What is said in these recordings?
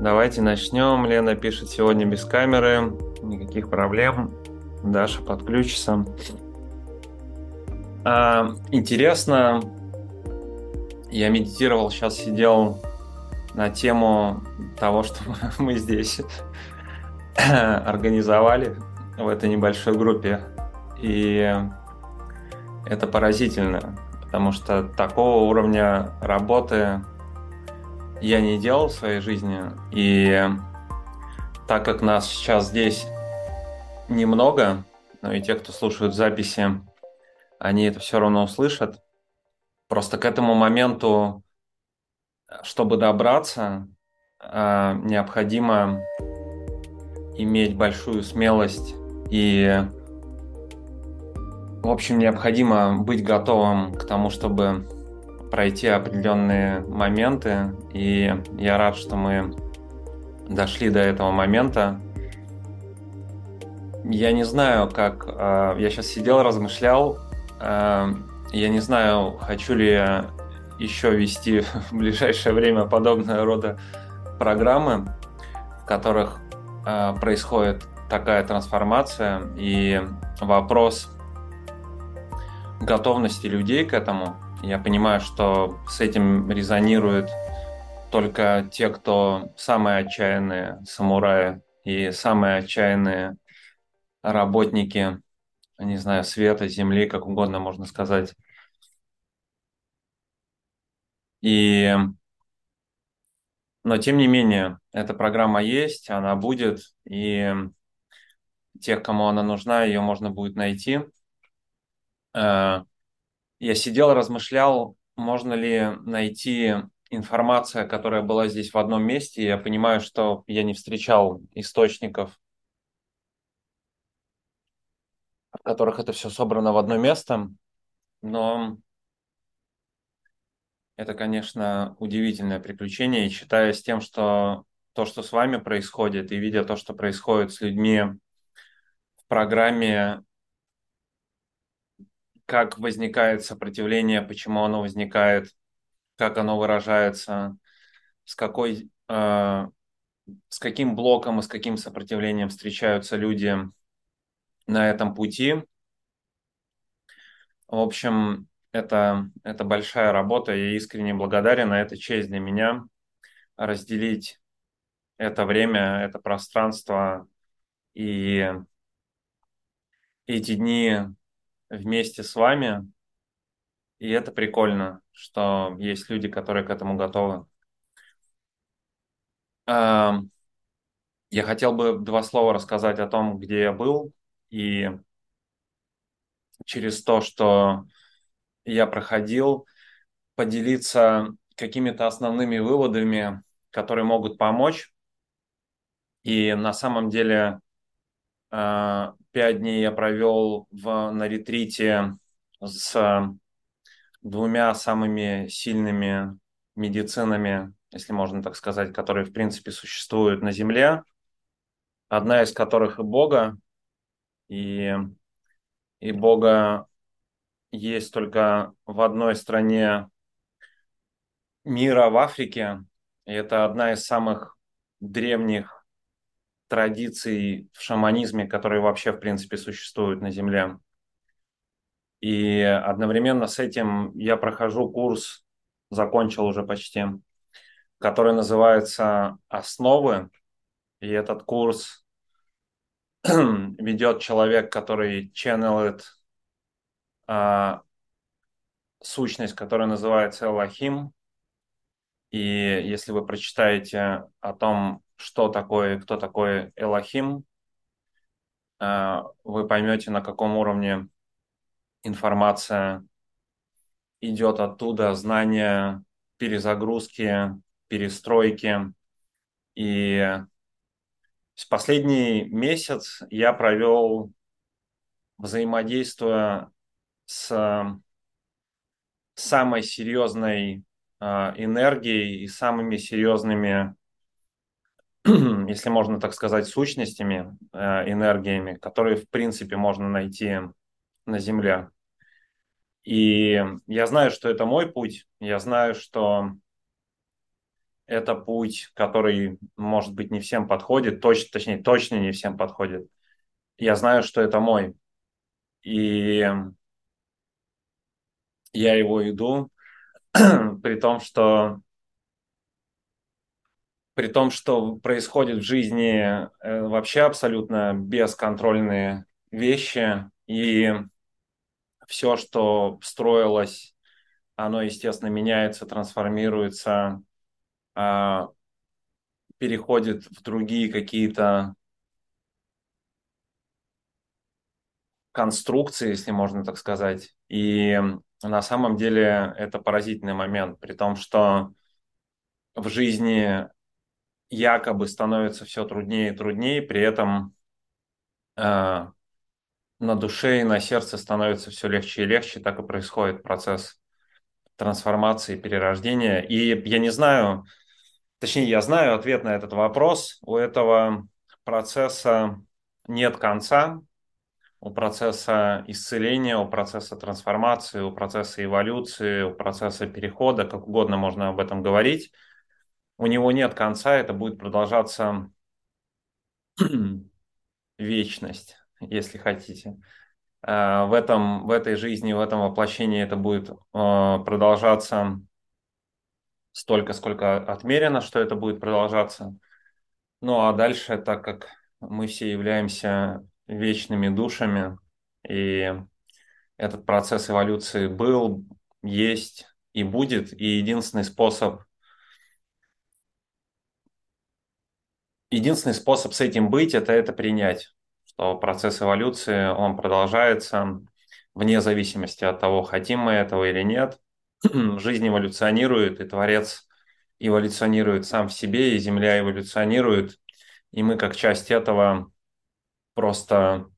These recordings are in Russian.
Давайте начнем. Лена пишет сегодня без камеры. Никаких проблем. Даша подключится. А, интересно, я медитировал, сейчас сидел на тему того, что мы здесь организовали в этой небольшой группе. И это поразительно, потому что такого уровня работы я не делал в своей жизни. И так как нас сейчас здесь немного, но и те, кто слушают записи, они это все равно услышат. Просто к этому моменту, чтобы добраться, а, необходимо иметь большую смелость и, в общем, необходимо быть готовым к тому, чтобы пройти определенные моменты, и я рад, что мы дошли до этого момента. Я не знаю, как... Э, я сейчас сидел, размышлял. Э, я не знаю, хочу ли я еще вести в ближайшее время подобного рода программы, в которых э, происходит такая трансформация и вопрос готовности людей к этому – я понимаю, что с этим резонируют только те, кто самые отчаянные самураи и самые отчаянные работники, не знаю, света, земли, как угодно можно сказать. И но тем не менее, эта программа есть, она будет, и тех, кому она нужна, ее можно будет найти. Э, я сидел, размышлял, можно ли найти информация, которая была здесь в одном месте. Я понимаю, что я не встречал источников, в которых это все собрано в одно место, но это, конечно, удивительное приключение. И считая с тем, что то, что с вами происходит, и видя то, что происходит с людьми в программе, как возникает сопротивление, почему оно возникает, как оно выражается, с какой, э, с каким блоком и с каким сопротивлением встречаются люди на этом пути. В общем, это, это большая работа, я искренне благодарен, а это честь для меня разделить это время, это пространство и эти дни вместе с вами. И это прикольно, что есть люди, которые к этому готовы. Я хотел бы два слова рассказать о том, где я был, и через то, что я проходил, поделиться какими-то основными выводами, которые могут помочь. И на самом деле а, пять дней я провел в, на ретрите с двумя самыми сильными медицинами, если можно так сказать, которые, в принципе, существуют на Земле. Одна из которых и Бога. И, и Бога есть только в одной стране мира в Африке. И это одна из самых древних традиций в шаманизме, которые вообще, в принципе, существуют на Земле. И одновременно с этим я прохожу курс, закончил уже почти, который называется «Основы». И этот курс ведет человек, который ченнелит а, сущность, которая называется Элохим. И если вы прочитаете о том, что такое, кто такой Элохим, э, вы поймете, на каком уровне информация идет оттуда, знания, перезагрузки, перестройки. И последний месяц я провел взаимодействуя с самой серьезной э, энергией и самыми серьезными если можно так сказать, сущностями, э, энергиями, которые, в принципе, можно найти на Земле. И я знаю, что это мой путь, я знаю, что это путь, который, может быть, не всем подходит, точно, точнее, точно не всем подходит. Я знаю, что это мой. И я его иду, при том, что при том, что происходит в жизни э, вообще абсолютно бесконтрольные вещи, и все, что строилось, оно, естественно, меняется, трансформируется, а, переходит в другие какие-то конструкции, если можно так сказать. И на самом деле это поразительный момент, при том, что в жизни якобы становится все труднее и труднее, при этом э, на душе и на сердце становится все легче и легче, так и происходит процесс трансформации, перерождения. И я не знаю, точнее, я знаю ответ на этот вопрос. У этого процесса нет конца, у процесса исцеления, у процесса трансформации, у процесса эволюции, у процесса перехода, как угодно можно об этом говорить. У него нет конца, это будет продолжаться вечность, если хотите. А, в, этом, в этой жизни, в этом воплощении это будет а, продолжаться столько, сколько отмерено, что это будет продолжаться. Ну а дальше, так как мы все являемся вечными душами, и этот процесс эволюции был, есть и будет, и единственный способ единственный способ с этим быть, это это принять, что процесс эволюции, он продолжается вне зависимости от того, хотим мы этого или нет. Жизнь эволюционирует, и Творец эволюционирует сам в себе, и Земля эволюционирует, и мы как часть этого просто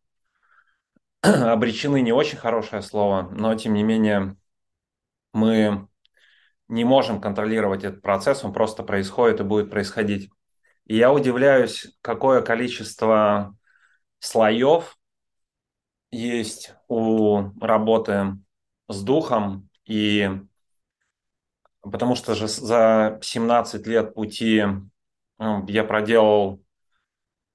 обречены не очень хорошее слово, но тем не менее мы не можем контролировать этот процесс, он просто происходит и будет происходить. И я удивляюсь, какое количество слоев есть у работы с духом, и потому что же за 17 лет пути ну, я проделал,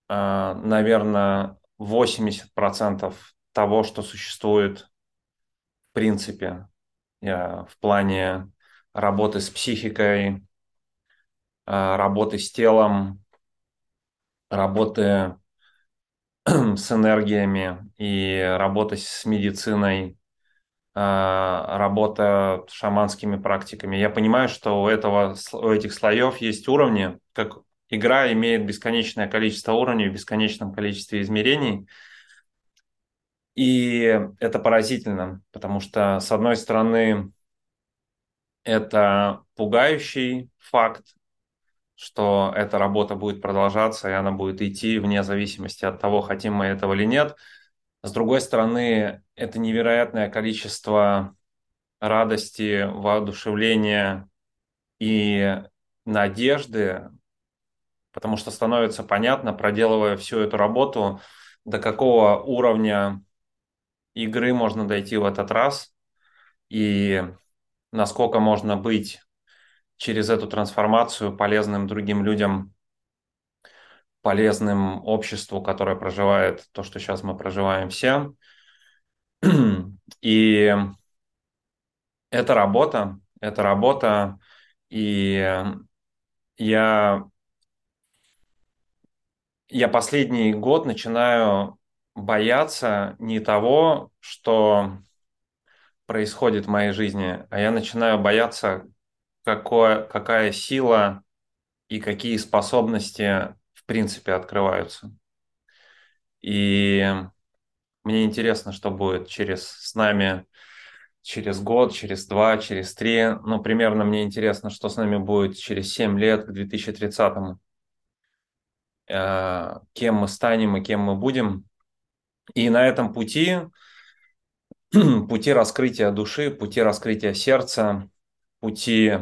а, наверное, 80% того, что существует в принципе. В плане работы с психикой, работы с телом, работы с энергиями и работа с медициной, а, работа с шаманскими практиками. Я понимаю, что у, этого, у этих слоев есть уровни, как игра имеет бесконечное количество уровней в бесконечном количестве измерений. И это поразительно, потому что, с одной стороны, это пугающий факт, что эта работа будет продолжаться, и она будет идти вне зависимости от того, хотим мы этого или нет. С другой стороны, это невероятное количество радости, воодушевления и надежды, потому что становится понятно, проделывая всю эту работу, до какого уровня игры можно дойти в этот раз, и насколько можно быть через эту трансформацию полезным другим людям, полезным обществу, которое проживает то, что сейчас мы проживаем все. И это работа, это работа, и я, я последний год начинаю бояться не того, что происходит в моей жизни, а я начинаю бояться какое, какая сила и какие способности в принципе открываются. И мне интересно, что будет через с нами через год, через два, через три. Ну, примерно мне интересно, что с нами будет через семь лет к 2030-му. Э, кем мы станем и кем мы будем. И на этом пути, пути раскрытия души, пути раскрытия сердца, пути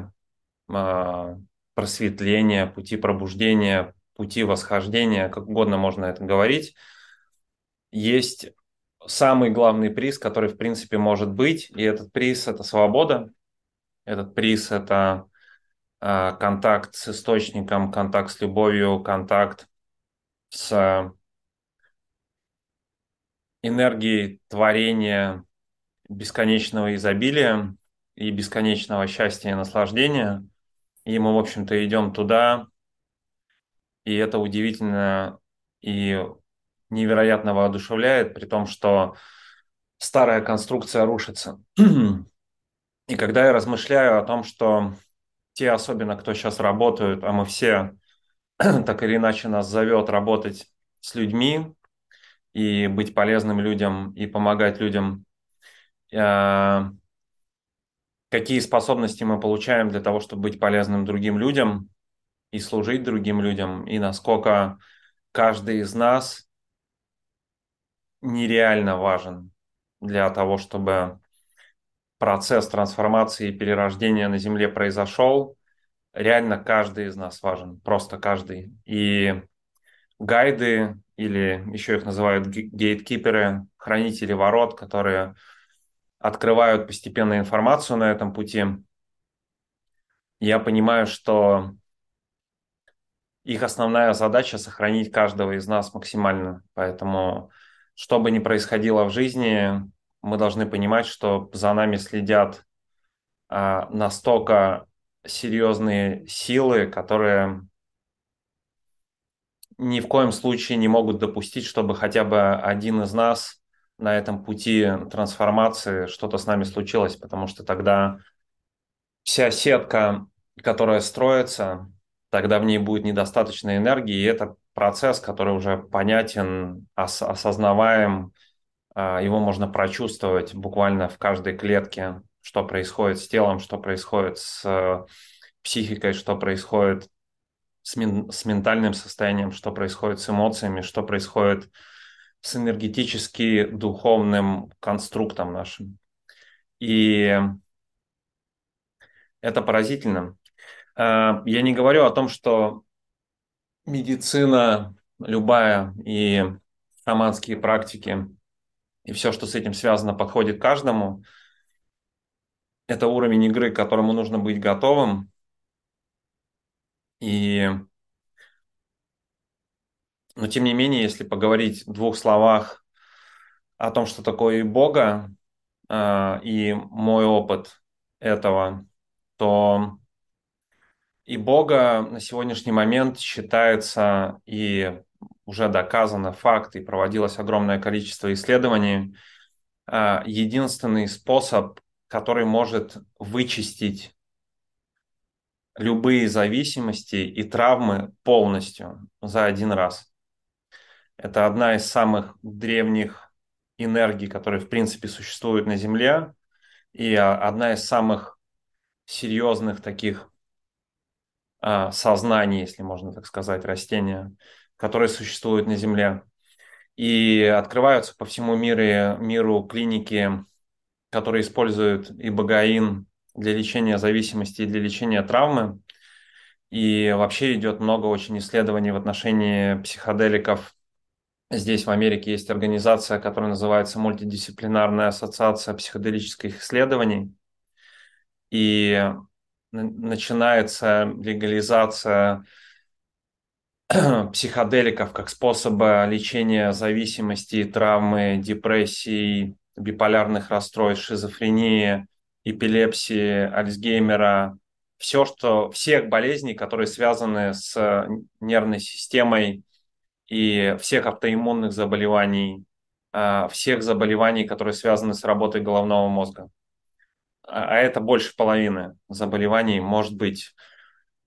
просветления, пути пробуждения, пути восхождения, как угодно можно это говорить, есть самый главный приз, который в принципе может быть, и этот приз – это свобода, этот приз – это а, контакт с источником, контакт с любовью, контакт с энергией творения бесконечного изобилия и бесконечного счастья и наслаждения. И мы, в общем-то, идем туда, и это удивительно и невероятно воодушевляет, при том, что старая конструкция рушится. И когда я размышляю о том, что те, особенно кто сейчас работают, а мы все так или иначе нас зовет работать с людьми и быть полезным людям и помогать людям, э, какие способности мы получаем для того, чтобы быть полезным другим людям и служить другим людям, и насколько каждый из нас нереально важен для того, чтобы процесс трансформации и перерождения на Земле произошел, реально каждый из нас важен, просто каждый. И гайды, или еще их называют гейткиперы, хранители ворот, которые открывают постепенно информацию на этом пути. Я понимаю, что их основная задача сохранить каждого из нас максимально. Поэтому, что бы ни происходило в жизни, мы должны понимать, что за нами следят а, настолько серьезные силы, которые ни в коем случае не могут допустить, чтобы хотя бы один из нас на этом пути трансформации что-то с нами случилось, потому что тогда вся сетка, которая строится, тогда в ней будет недостаточно энергии, и это процесс, который уже понятен, ос- осознаваем, а, его можно прочувствовать буквально в каждой клетке, что происходит с телом, что происходит с психикой, что происходит с, мен- с ментальным состоянием, что происходит с эмоциями, что происходит с энергетически духовным конструктом нашим. И это поразительно. А, я не говорю о том, что медицина любая и шаманские практики и все, что с этим связано, подходит каждому. Это уровень игры, к которому нужно быть готовым. И но тем не менее, если поговорить в двух словах о том, что такое Бога, э, и мой опыт этого, то и Бога на сегодняшний момент считается и уже доказано факт, и проводилось огромное количество исследований, э, единственный способ, который может вычистить любые зависимости и травмы полностью за один раз. Это одна из самых древних энергий, которые, в принципе, существуют на Земле, и одна из самых серьезных таких а, сознаний, если можно так сказать, растения, которые существуют на Земле. И открываются по всему миру, миру клиники, которые используют и багаин для лечения зависимости и для лечения травмы. И вообще идет много очень исследований в отношении психоделиков Здесь в Америке есть организация, которая называется Мультидисциплинарная ассоциация психоделических исследований. И начинается легализация психоделиков как способа лечения зависимости, травмы, депрессии, биполярных расстройств, шизофрении, эпилепсии, Альцгеймера, все, что, всех болезней, которые связаны с нервной системой, и всех автоиммунных заболеваний, а, всех заболеваний, которые связаны с работой головного мозга. А, а это больше половины заболеваний. Может быть,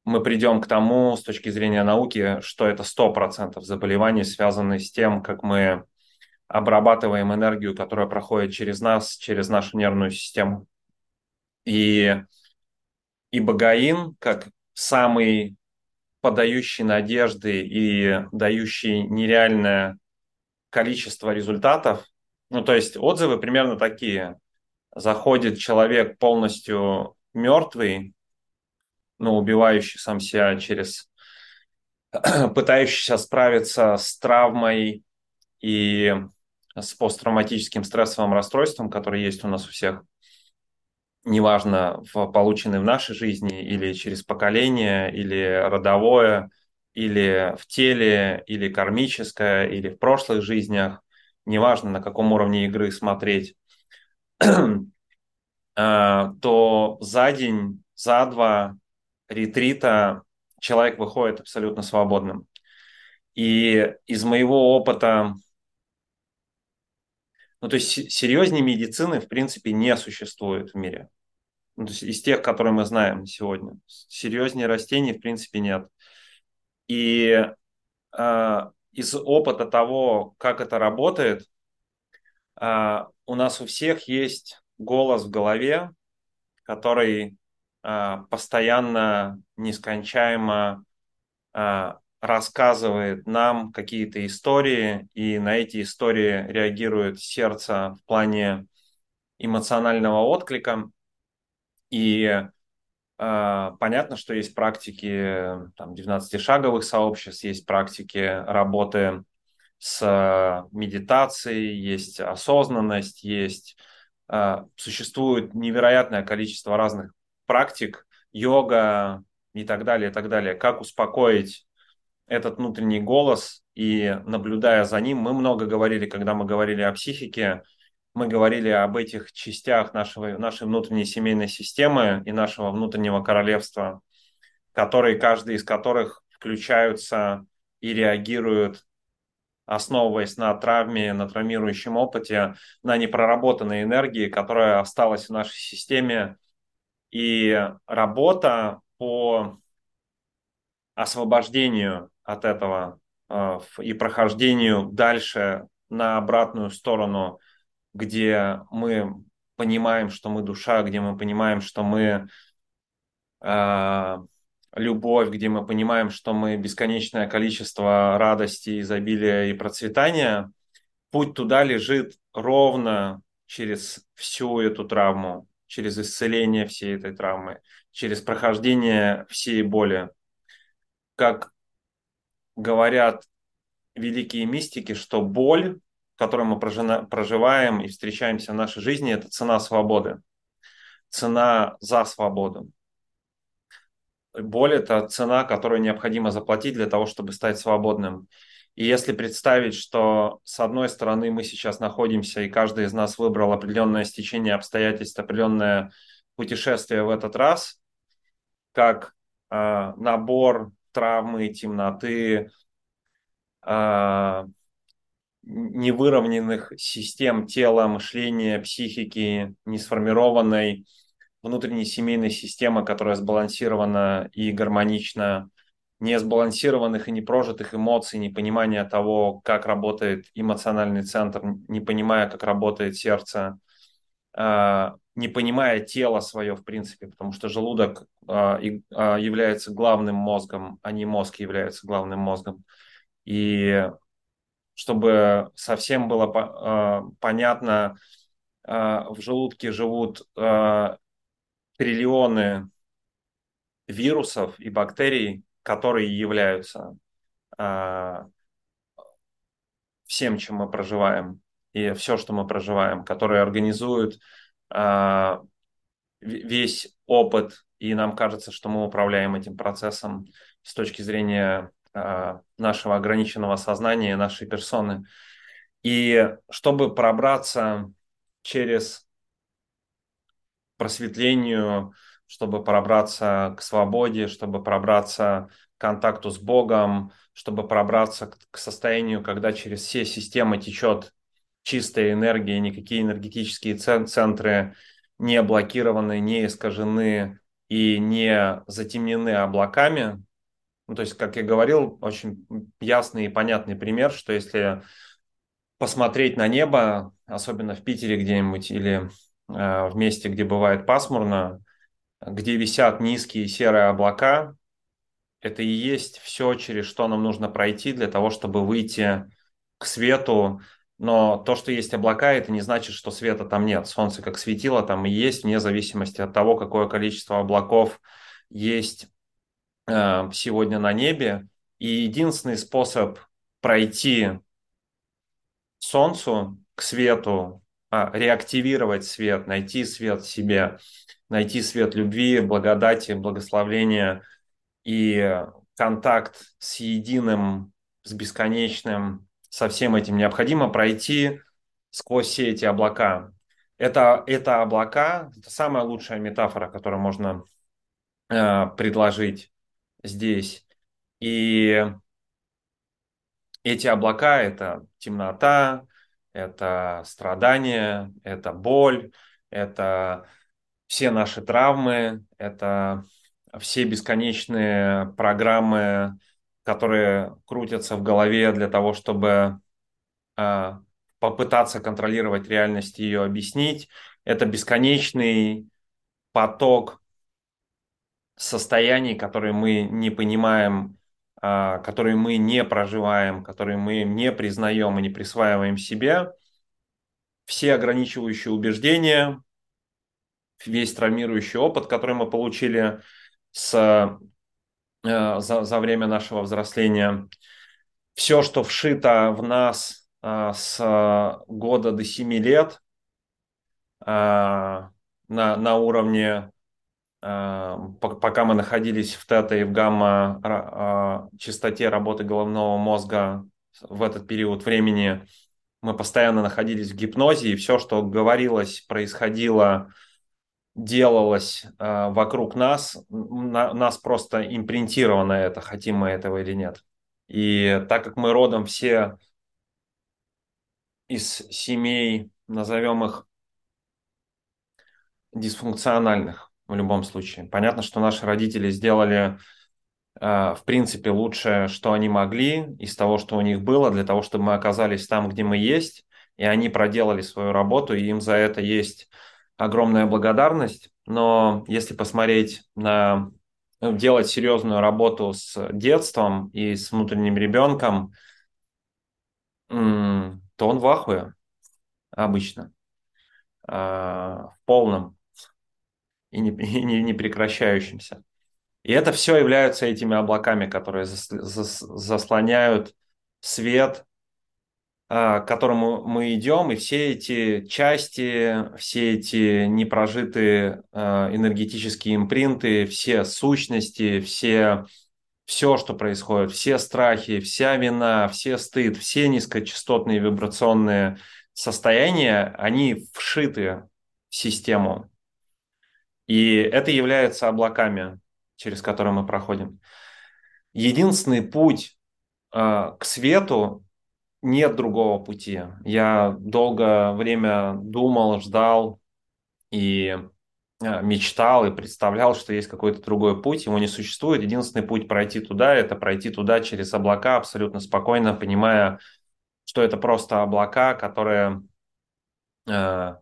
мы придем к тому с точки зрения науки, что это 100% заболеваний, связаны с тем, как мы обрабатываем энергию, которая проходит через нас, через нашу нервную систему. И, и Багаин, как самый подающий надежды и дающий нереальное количество результатов. Ну, то есть отзывы примерно такие. Заходит человек полностью мертвый, ну, убивающий сам себя через пытающийся справиться с травмой и с посттравматическим стрессовым расстройством, которое есть у нас у всех. Неважно, в полученной в нашей жизни или через поколение, или родовое, или в теле, или кармическое, или в прошлых жизнях, неважно, на каком уровне игры смотреть, а, то за день, за два ретрита человек выходит абсолютно свободным. И из моего опыта, ну то есть серьезнее медицины в принципе не существует в мире. Ну, то есть из тех, которые мы знаем сегодня. Серьезнее растений в принципе нет. И э, из опыта того, как это работает, э, у нас у всех есть голос в голове, который э, постоянно, нескончаемо рассказывает нам какие-то истории, и на эти истории реагирует сердце в плане эмоционального отклика. И э, понятно, что есть практики там, 12-шаговых сообществ, есть практики работы с медитацией, есть осознанность, есть э, существует невероятное количество разных практик, йога и так далее, и так далее. Как успокоить этот внутренний голос и наблюдая за ним, мы много говорили, когда мы говорили о психике, мы говорили об этих частях нашего, нашей внутренней семейной системы и нашего внутреннего королевства, которые, каждый из которых включаются и реагируют, основываясь на травме, на травмирующем опыте, на непроработанной энергии, которая осталась в нашей системе. И работа по освобождению от этого э, и прохождению дальше на обратную сторону где мы понимаем, что мы душа, где мы понимаем, что мы э, любовь, где мы понимаем, что мы бесконечное количество радости, изобилия и процветания, путь туда лежит ровно через всю эту травму, через исцеление всей этой травмы, через прохождение всей боли. Как говорят великие мистики, что боль которую мы проживаем и встречаемся в нашей жизни, это цена свободы. Цена за свободу. Боль – это цена, которую необходимо заплатить для того, чтобы стать свободным. И если представить, что с одной стороны мы сейчас находимся, и каждый из нас выбрал определенное стечение обстоятельств, определенное путешествие в этот раз, как э, набор травмы, темноты, э, невыровненных систем тела, мышления, психики, не сформированной внутренней семейной системы, которая сбалансирована и гармонична, не сбалансированных и не прожитых эмоций, непонимания того, как работает эмоциональный центр, не понимая, как работает сердце, а, не понимая тело свое, в принципе, потому что желудок а, а, является главным мозгом, а не мозг является главным мозгом. И чтобы совсем было а, понятно, а, в желудке живут а, триллионы вирусов и бактерий, которые являются всем, чем мы проживаем, и все, что мы проживаем, которые организуют весь опыт, и нам кажется, что мы управляем этим процессом с точки зрения Э, нашего ограниченного сознания, нашей персоны. И чтобы пробраться через просветлению, чтобы пробраться к свободе, чтобы пробраться к контакту с Богом, чтобы пробраться к состоянию, когда через все системы течет чистая энергия, никакие энергетические центры не блокированы, не искажены и не затемнены облаками, ну, то есть, как я говорил, очень ясный и понятный пример, что если посмотреть на небо, особенно в Питере где-нибудь или э, в месте, где бывает пасмурно, где висят низкие серые облака, это и есть все, через что нам нужно пройти для того, чтобы выйти к свету. Но то, что есть облака, это не значит, что света там нет. Солнце как светило там и есть, вне зависимости от того, какое количество облаков есть Э, сегодня на небе. И единственный способ пройти Солнцу, к свету, а, реактивировать свет, найти свет себе, найти свет любви, благодати, благословения и контакт с единым, с бесконечным, со всем этим необходимо пройти сквозь все эти облака. Это, это облака, это самая лучшая метафора, которую можно э, предложить здесь. И эти облака – это темнота, это страдания, это боль, это все наши травмы, это все бесконечные программы, которые крутятся в голове для того, чтобы э, попытаться контролировать реальность и ее объяснить. Это бесконечный поток состояний, которые мы не понимаем, э, которые мы не проживаем, которые мы не признаем и не присваиваем себе. Все ограничивающие убеждения, весь травмирующий опыт, который мы получили – с, за, за время нашего взросления. Все, что вшито в нас э, с года до 7 лет э, на, на уровне, пока мы находились в тета и в гамма частоте работы головного мозга в этот период времени, мы постоянно находились в гипнозе, и все, что говорилось, происходило делалось э, вокруг нас, на, нас просто импринтировано это, хотим мы этого или нет. И так как мы родом все из семей, назовем их дисфункциональных в любом случае. Понятно, что наши родители сделали, э, в принципе, лучшее, что они могли из того, что у них было, для того, чтобы мы оказались там, где мы есть, и они проделали свою работу, и им за это есть огромная благодарность, но если посмотреть на ну, делать серьезную работу с детством и с внутренним ребенком, то он в ахуе обычно, а, в полном и не, и не, не прекращающемся. И это все являются этими облаками, которые заслоняют свет к которому мы идем, и все эти части, все эти непрожитые а, энергетические импринты, все сущности, все, все, что происходит, все страхи, вся вина, все стыд, все низкочастотные вибрационные состояния, они вшиты в систему. И это является облаками, через которые мы проходим. Единственный путь э, к свету нет другого пути. Я долгое время думал, ждал и э, мечтал и представлял, что есть какой-то другой путь, его не существует. Единственный путь пройти туда – это пройти туда через облака, абсолютно спокойно, понимая, что это просто облака, которые э,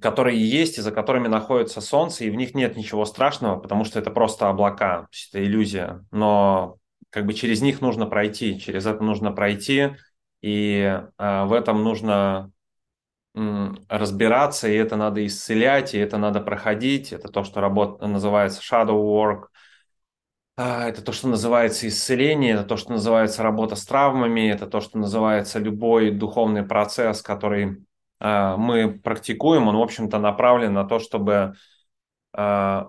которые есть и за которыми находится Солнце, и в них нет ничего страшного, потому что это просто облака, это иллюзия. Но как бы через них нужно пройти, через это нужно пройти, и э, в этом нужно разбираться, и это надо исцелять, и это надо проходить. Это то, что работа называется shadow work, э, это то, что называется исцеление, это то, что называется работа с травмами, это то, что называется любой духовный процесс, который э, мы практикуем, он, в общем-то, направлен на то, чтобы э,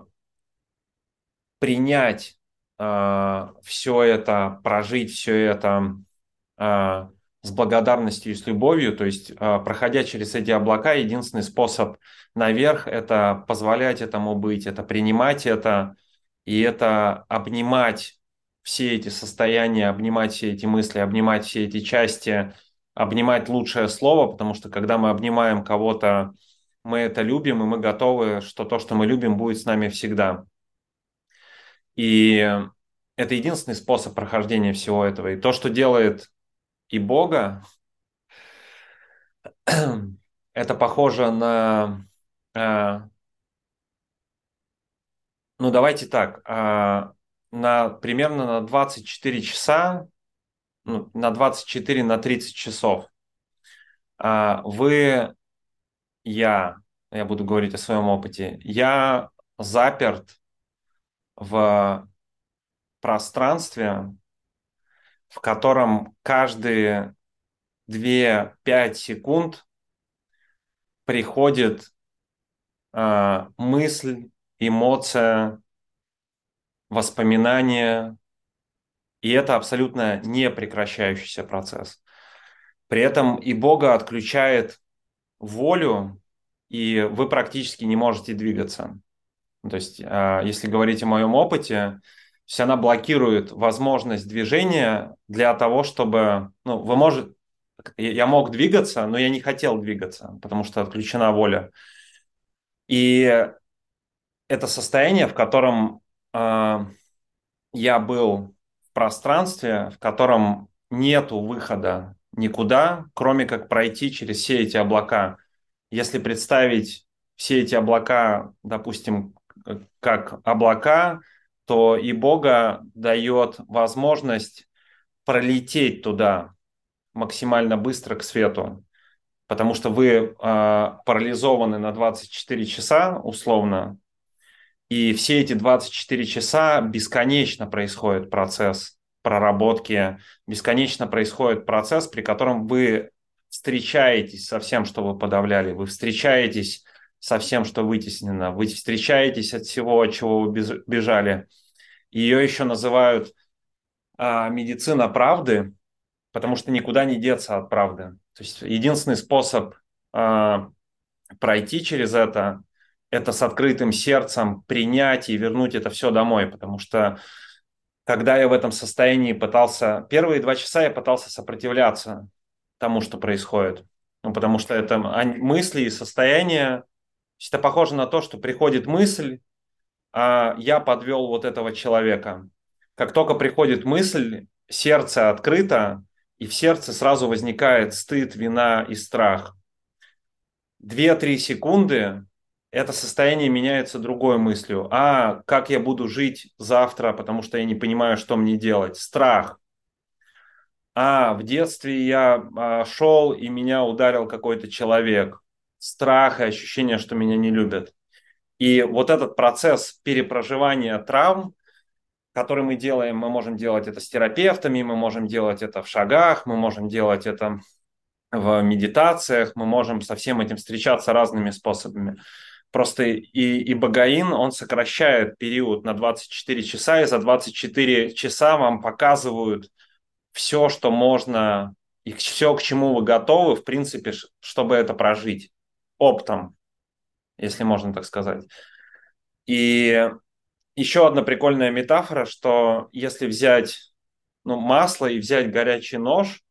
принять э, все это, прожить все это э, с благодарностью и с любовью, то есть э, проходя через эти облака, единственный способ наверх – это позволять этому быть, это принимать это, и это обнимать все эти состояния, обнимать все эти мысли, обнимать все эти части, обнимать лучшее слово, потому что когда мы обнимаем кого-то, мы это любим, и мы готовы, что то, что мы любим, будет с нами всегда. И это единственный способ прохождения всего этого. И то, что делает и Бога, это похоже на... Э, ну, давайте так. Э, на, примерно на 24 часа, ну, на 24, на 30 часов э, вы, я, я буду говорить о своем опыте, я заперт в пространстве, в котором каждый 2-5 секунд приходит э, мысль, эмоция, воспоминание, и это абсолютно не прекращающийся процесс. При этом и Бога отключает волю, и вы практически не можете двигаться. То есть, а, если говорить о моем опыте, то она блокирует возможность движения для того, чтобы, ну, вы можете, я мог двигаться, но я не хотел двигаться, потому что отключена воля. И это состояние, в котором э, я был в пространстве, в котором нету выхода никуда, кроме как пройти через все эти облака. Если представить все эти облака, допустим, как облака, то и Бога дает возможность пролететь туда максимально быстро к свету, потому что вы э, парализованы на 24 часа условно, и все эти 24 часа бесконечно происходит процесс проработки, бесконечно происходит процесс, при котором вы встречаетесь со всем, что вы подавляли, вы встречаетесь со всем, что вытеснено, вы встречаетесь от всего, от чего вы бежали. Ее еще называют а, медицина правды, потому что никуда не деться от правды. То есть единственный способ а, пройти через это, это с открытым сердцем принять и вернуть это все домой, потому что когда я в этом состоянии пытался, первые два часа я пытался сопротивляться тому, что происходит. Ну, потому что это мысли и состояние, это похоже на то, что приходит мысль, а я подвел вот этого человека. Как только приходит мысль, сердце открыто, и в сердце сразу возникает стыд, вина и страх. Две-три секунды это состояние меняется другой мыслью. А, как я буду жить завтра, потому что я не понимаю, что мне делать. Страх. А, в детстве я а, шел, и меня ударил какой-то человек. Страх и ощущение, что меня не любят. И вот этот процесс перепроживания травм, который мы делаем, мы можем делать это с терапевтами, мы можем делать это в шагах, мы можем делать это в медитациях, мы можем со всем этим встречаться разными способами. Просто и, и Багаин, он сокращает период на 24 часа, и за 24 часа вам показывают все, что можно, и все, к чему вы готовы, в принципе, чтобы это прожить оптом, если можно так сказать. И еще одна прикольная метафора, что если взять ну, масло и взять горячий нож,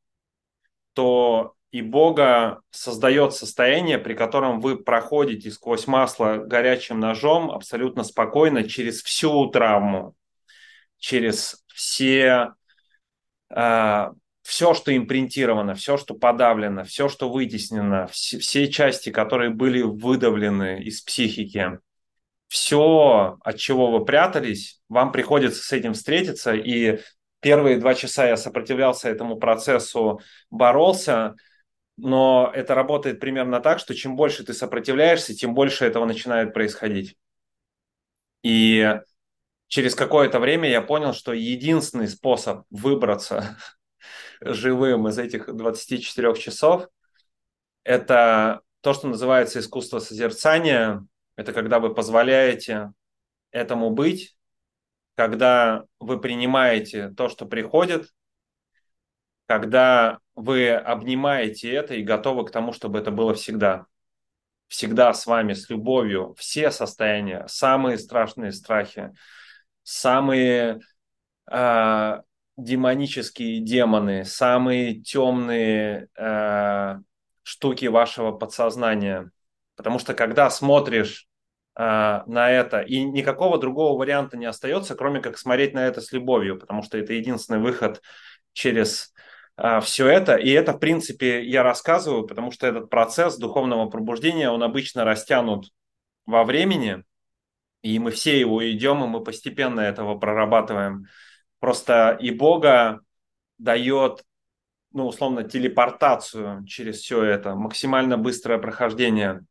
то и Бога создает состояние, при котором вы проходите сквозь масло горячим ножом абсолютно спокойно через всю травму, через все, э, все, что импринтировано, все, что подавлено, все, что вытеснено, все, все части, которые были выдавлены из психики, все, от чего вы прятались, вам приходится с этим встретиться. И первые два часа я сопротивлялся этому процессу, боролся – но это работает примерно так, что чем больше ты сопротивляешься, тем больше этого начинает происходить. И через какое-то время я понял, что единственный способ выбраться живым из этих 24 часов – это то, что называется искусство созерцания. Это когда вы позволяете этому быть, когда вы принимаете то, что приходит, когда вы обнимаете это и готовы к тому, чтобы это было всегда. Всегда с вами, с любовью, все состояния, самые страшные страхи, самые э, демонические демоны, самые темные э, штуки вашего подсознания. Потому что когда смотришь э, на это, и никакого другого варианта не остается, кроме как смотреть на это с любовью, потому что это единственный выход через а, все это. И это, в принципе, я рассказываю, потому что этот процесс духовного пробуждения, он обычно растянут во времени, и мы все его идем, и мы постепенно этого прорабатываем. Просто и Бога дает, ну, условно, телепортацию через все это, максимально быстрое прохождение.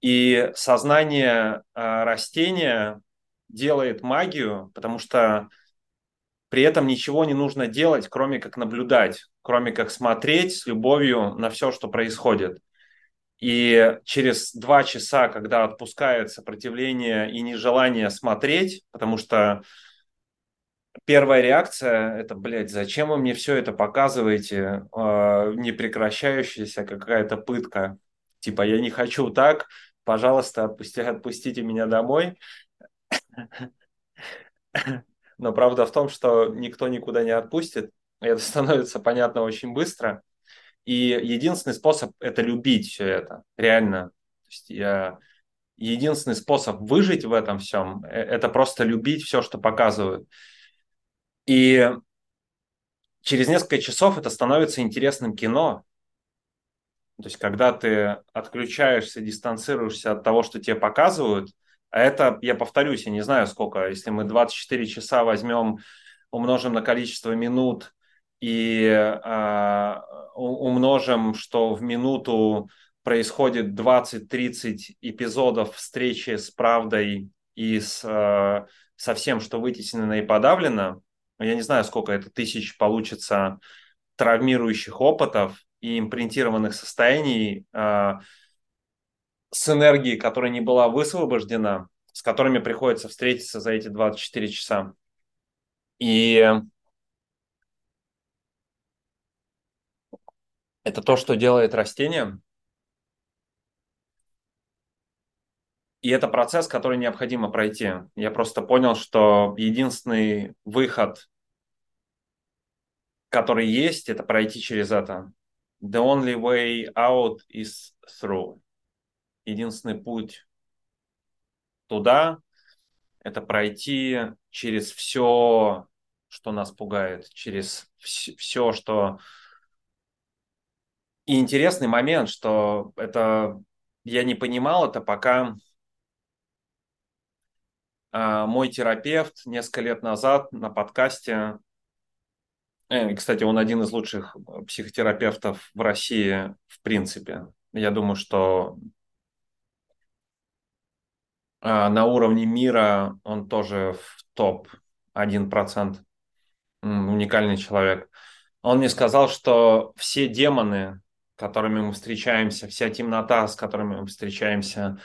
И сознание э, растения делает магию, потому что при этом ничего не нужно делать, кроме как наблюдать. кроме как смотреть с любовью на все, что происходит. И через два часа, когда отпускает сопротивление и нежелание смотреть, потому что первая реакция – это, блядь, зачем вы мне все это показываете? Э, непрекращающаяся какая-то пытка. Типа, я не хочу так, пожалуйста, отпусти, отпустите меня домой. Но правда в том, что никто никуда не отпустит. Это становится понятно очень быстро. И единственный способ – это любить все это, реально. То есть я... Единственный способ выжить в этом всем – это просто любить все, что показывают. И через несколько часов это становится интересным кино. То есть, когда ты отключаешься, дистанцируешься от того, что тебе показывают, а это, я повторюсь, я не знаю сколько, если мы 24 часа возьмем, умножим на количество минут и э, умножим, что в минуту происходит 20-30 эпизодов встречи с правдой и с, э, со всем, что вытеснено и подавлено, я не знаю, сколько это тысяч получится травмирующих опытов и импринтированных состояний э, с энергией, которая не была высвобождена, с которыми приходится встретиться за эти 24 часа. И это то, что делает растение. И это процесс, который необходимо пройти. Я просто понял, что единственный выход, который есть, это пройти через это. The only way out is through. Единственный путь туда – это пройти через все, что нас пугает, через все, что... И интересный момент, что это я не понимал это, пока мой терапевт несколько лет назад на подкасте, э, кстати, он один из лучших психотерапевтов в России в принципе. Я думаю, что а, на уровне мира он тоже в топ 1%. Уникальный человек. Он мне сказал, что все демоны, которыми мы встречаемся, вся темнота, с которыми мы встречаемся,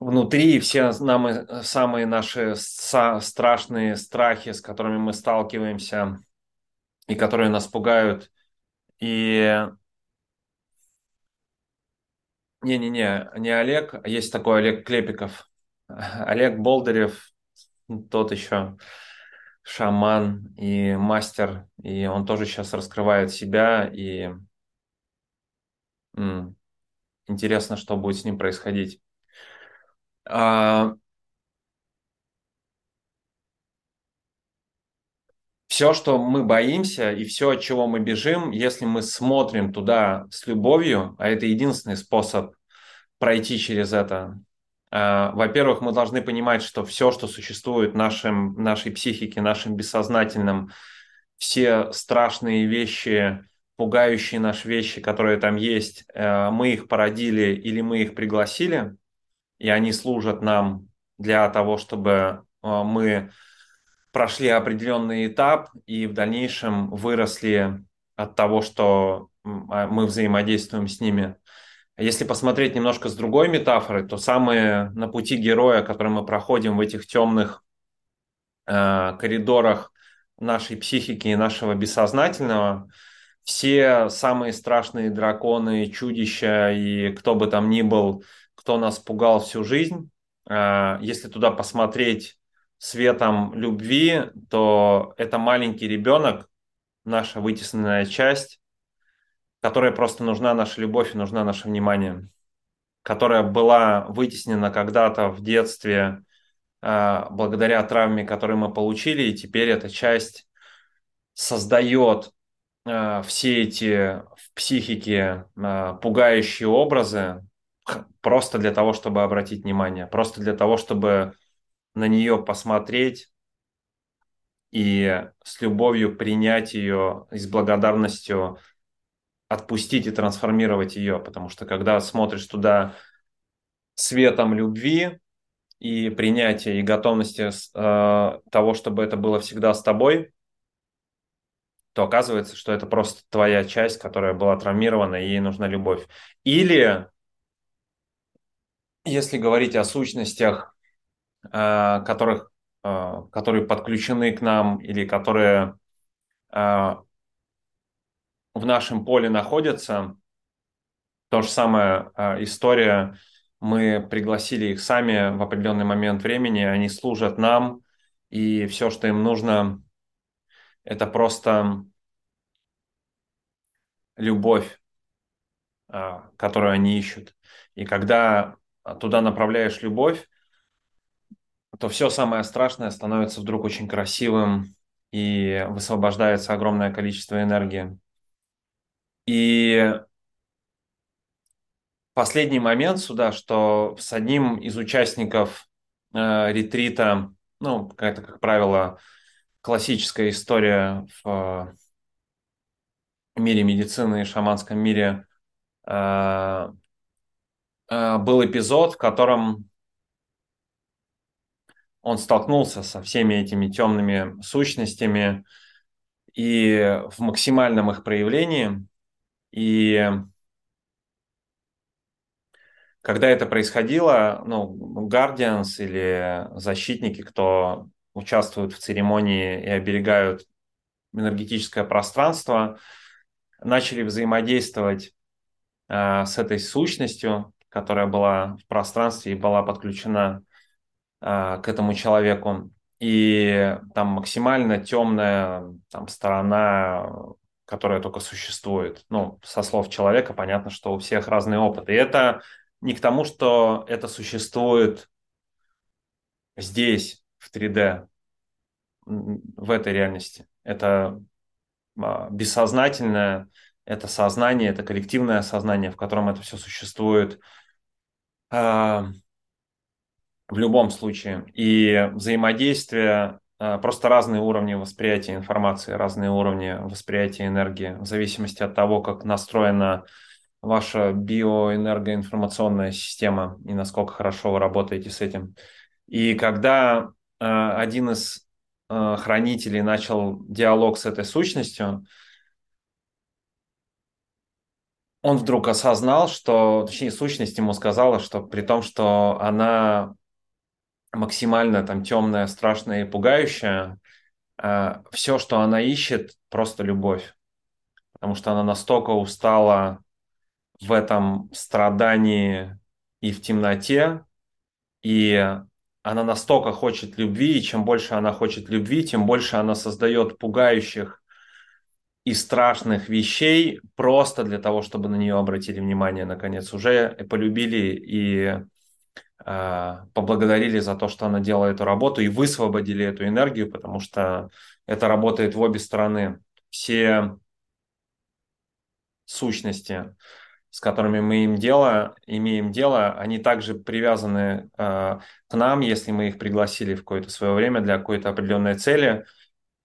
внутри все нам, самые наши страшные страхи, с которыми мы сталкиваемся и которые нас пугают. И не-не-не, не Олег, есть такой Олег Клепиков. Олег Болдырев, тот еще шаман и мастер, и он тоже сейчас раскрывает себя, и м- интересно, что будет с ним происходить. А, все, что мы боимся и все, от чего мы бежим, если мы смотрим туда с любовью, а это единственный способ пройти через это. А, во-первых, мы должны понимать, что все, что существует в нашем, нашей психике, нашим бессознательном, все страшные вещи, пугающие наши вещи, которые там есть, э, мы их породили или мы их пригласили – и они служат нам для того, чтобы э, мы прошли определенный этап и в дальнейшем выросли от того, что а, мы взаимодействуем с ними. Если посмотреть немножко с другой метафорой, то самые на пути героя, который мы проходим в этих темных э, коридорах нашей психики и нашего бессознательного, все самые страшные драконы, чудища и кто бы там ни был – кто нас пугал всю жизнь. А, если туда посмотреть светом любви, то это маленький ребенок, наша вытесненная часть, которая просто нужна наша любовь и нужна наше внимание, которая была вытеснена когда-то в детстве а, благодаря травме, которую мы получили, и теперь эта часть создает а, все эти в психике пугающие образы, просто для того, чтобы обратить внимание, просто для того, чтобы на нее посмотреть и с любовью принять ее и с благодарностью отпустить и трансформировать ее, потому что когда смотришь туда светом любви и принятия и готовности э, того, чтобы это было всегда с тобой, то оказывается, что это просто твоя часть, которая была травмирована, и ей нужна любовь. Или, если говорить о сущностях, э, которых, э, которые подключены к нам или которые э, в нашем поле находятся, то же самое история. Мы пригласили их сами в определенный момент времени, они служат нам, и все, что им нужно, это просто любовь, которую они ищут. И когда туда направляешь любовь, то все самое страшное становится вдруг очень красивым и высвобождается огромное количество энергии. И последний момент сюда, что с одним из участников э, ретрита, ну, это, как правило, классическая история в мире медицины и шаманском мире э, э, был эпизод, в котором он столкнулся со всеми этими темными сущностями и в максимальном их проявлении. И когда это происходило, ну, Guardians или защитники, кто участвуют в церемонии и оберегают энергетическое пространство, начали взаимодействовать э, с этой сущностью, которая была в пространстве и была подключена э, к этому человеку. И там максимально темная там, сторона, которая только существует. Ну, со слов человека понятно, что у всех разный опыт. И это не к тому, что это существует здесь, в 3D, в этой реальности. Это а, бессознательное, это сознание, это коллективное сознание, в котором это все существует а, в любом случае. И взаимодействие, а, просто разные уровни восприятия информации, разные уровни восприятия энергии, в зависимости от того, как настроена ваша биоэнергоинформационная система и насколько хорошо вы работаете с этим. И когда один из Э, хранителей начал диалог с этой сущностью, он вдруг осознал, что, точнее, сущность ему сказала, что при том, что она максимально там темная, страшная и пугающая, э, все, что она ищет, просто любовь. Потому что она настолько устала в этом страдании и в темноте, и она настолько хочет любви, и чем больше она хочет любви, тем больше она создает пугающих и страшных вещей просто для того, чтобы на нее обратили внимание, наконец, уже полюбили и э, поблагодарили за то, что она делала эту работу и высвободили эту энергию, потому что это работает в обе стороны. Все сущности, с которыми мы им дело, имеем дело, они также привязаны э, к нам, если мы их пригласили в какое-то свое время для какой-то определенной цели.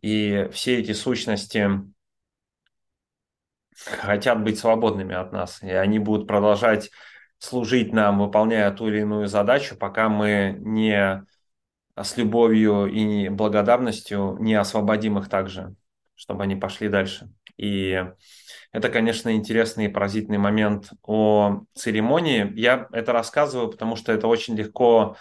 И все эти сущности хотят быть свободными от нас, и они будут продолжать служить нам, выполняя ту или иную задачу, пока мы не с любовью и благодарностью не освободим их также, чтобы они пошли дальше. И это, конечно, интересный и поразительный момент о церемонии. Я это рассказываю, потому что это очень легко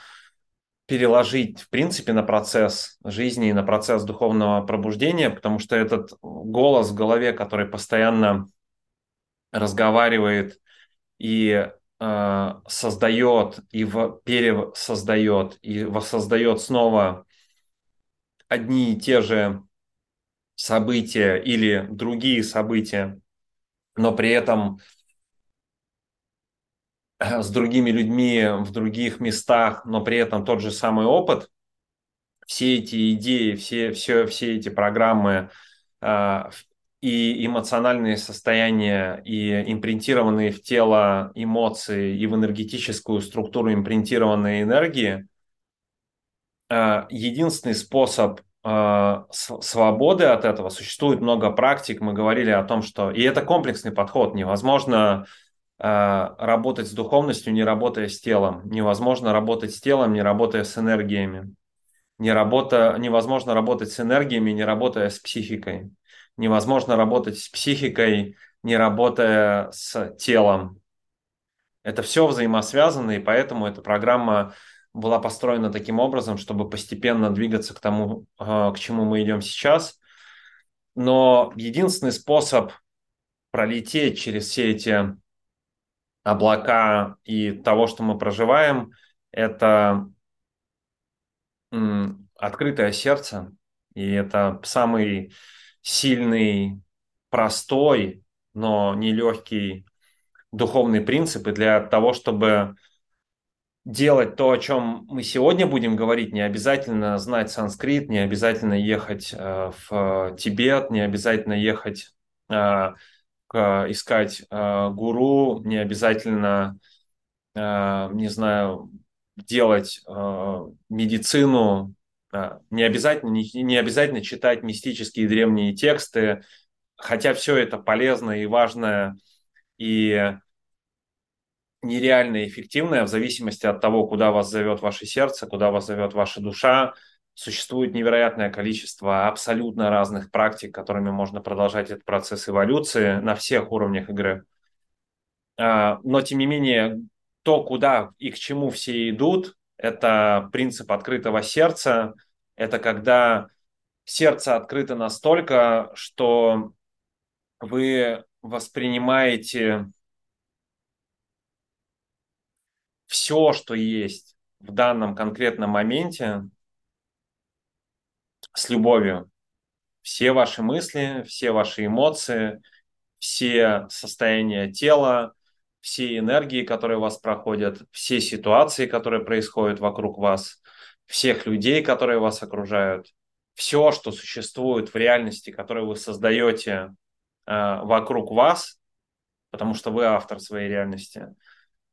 переложить, в принципе, на процесс жизни и на процесс духовного пробуждения, потому что этот голос в голове, который постоянно разговаривает и э, создает, и в, пересоздает, и воссоздает снова одни и те же события или другие события, но при этом с другими людьми в других местах, но при этом тот же самый опыт, все эти идеи, все, все, все эти программы э, и эмоциональные состояния, и импринтированные в тело эмоции, и в энергетическую структуру импринтированные энергии, э, единственный способ а, свободы от этого. Существует много практик. Мы говорили о том, что... И это комплексный подход. Невозможно работать с духовностью, не работая с телом. Невозможно работать с телом, не работая с энергиями. Не работа... Невозможно работать с энергиями, не работая с психикой. невозможно работать с психикой, не работая с телом. Это все взаимосвязано, и поэтому эта программа была построена таким образом, чтобы постепенно двигаться к тому, а, к чему мы идем сейчас. Но единственный способ пролететь через все эти облака и того, что мы проживаем, это открытое сердце, и это самый сильный, простой, но нелегкий духовный принцип. И для того, чтобы делать то, о чем мы сегодня будем говорить, не обязательно знать санскрит, не обязательно ехать э, в Тибет, не обязательно ехать э, искать э, гуру, не обязательно, не знаю, делать медицину, не обязательно, не, не обязательно читать мистические древние тексты, хотя все это полезно и важно, и нереально эффективная в зависимости от того, куда вас зовет ваше сердце, куда вас зовет ваша душа. Существует невероятное количество абсолютно разных практик, которыми можно продолжать этот процесс эволюции на всех уровнях игры. А, но, тем не менее, то, куда и к чему все идут, это принцип открытого сердца. Это когда сердце открыто настолько, что вы воспринимаете все, что есть в данном конкретном моменте с любовью. Все ваши мысли, все ваши эмоции, все состояния тела, все энергии, которые у вас проходят, все ситуации, которые происходят вокруг вас, всех людей, которые вас окружают, все, что существует в реальности, которую вы создаете э, вокруг вас, потому что вы автор своей реальности –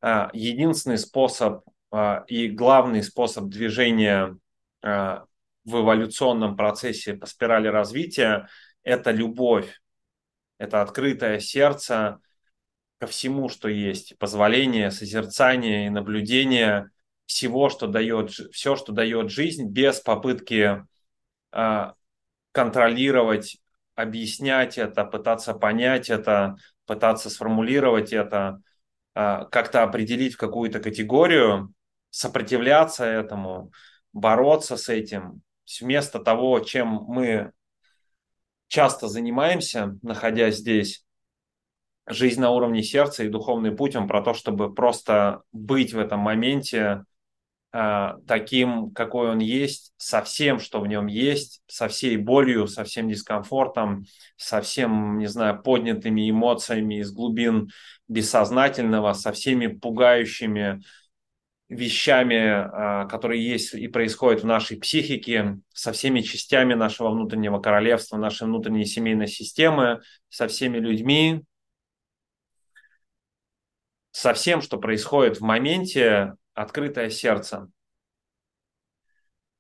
а, единственный способ а, и главный способ движения а, в эволюционном процессе по спирали развития – это любовь, это открытое сердце ко всему, что есть, позволение, созерцание и наблюдение всего, что дает, все, что дает жизнь, без попытки контролировать, объяснять это, пытаться понять это, пытаться сформулировать это – а, как-то определить в какую-то категорию, сопротивляться этому, бороться с этим, вместо того, чем мы часто занимаемся, находясь здесь, жизнь на уровне сердца и духовный путь, он про то, чтобы просто быть в этом моменте, а, таким, какой он есть, со всем, что в нем есть, со всей болью, со всем дискомфортом, со всем, не знаю, поднятыми эмоциями из глубин бессознательного, со всеми пугающими вещами, а, которые есть и происходят в нашей психике, со всеми частями нашего внутреннего королевства, нашей внутренней семейной системы, со всеми людьми, со всем, что происходит в моменте, открытое сердце,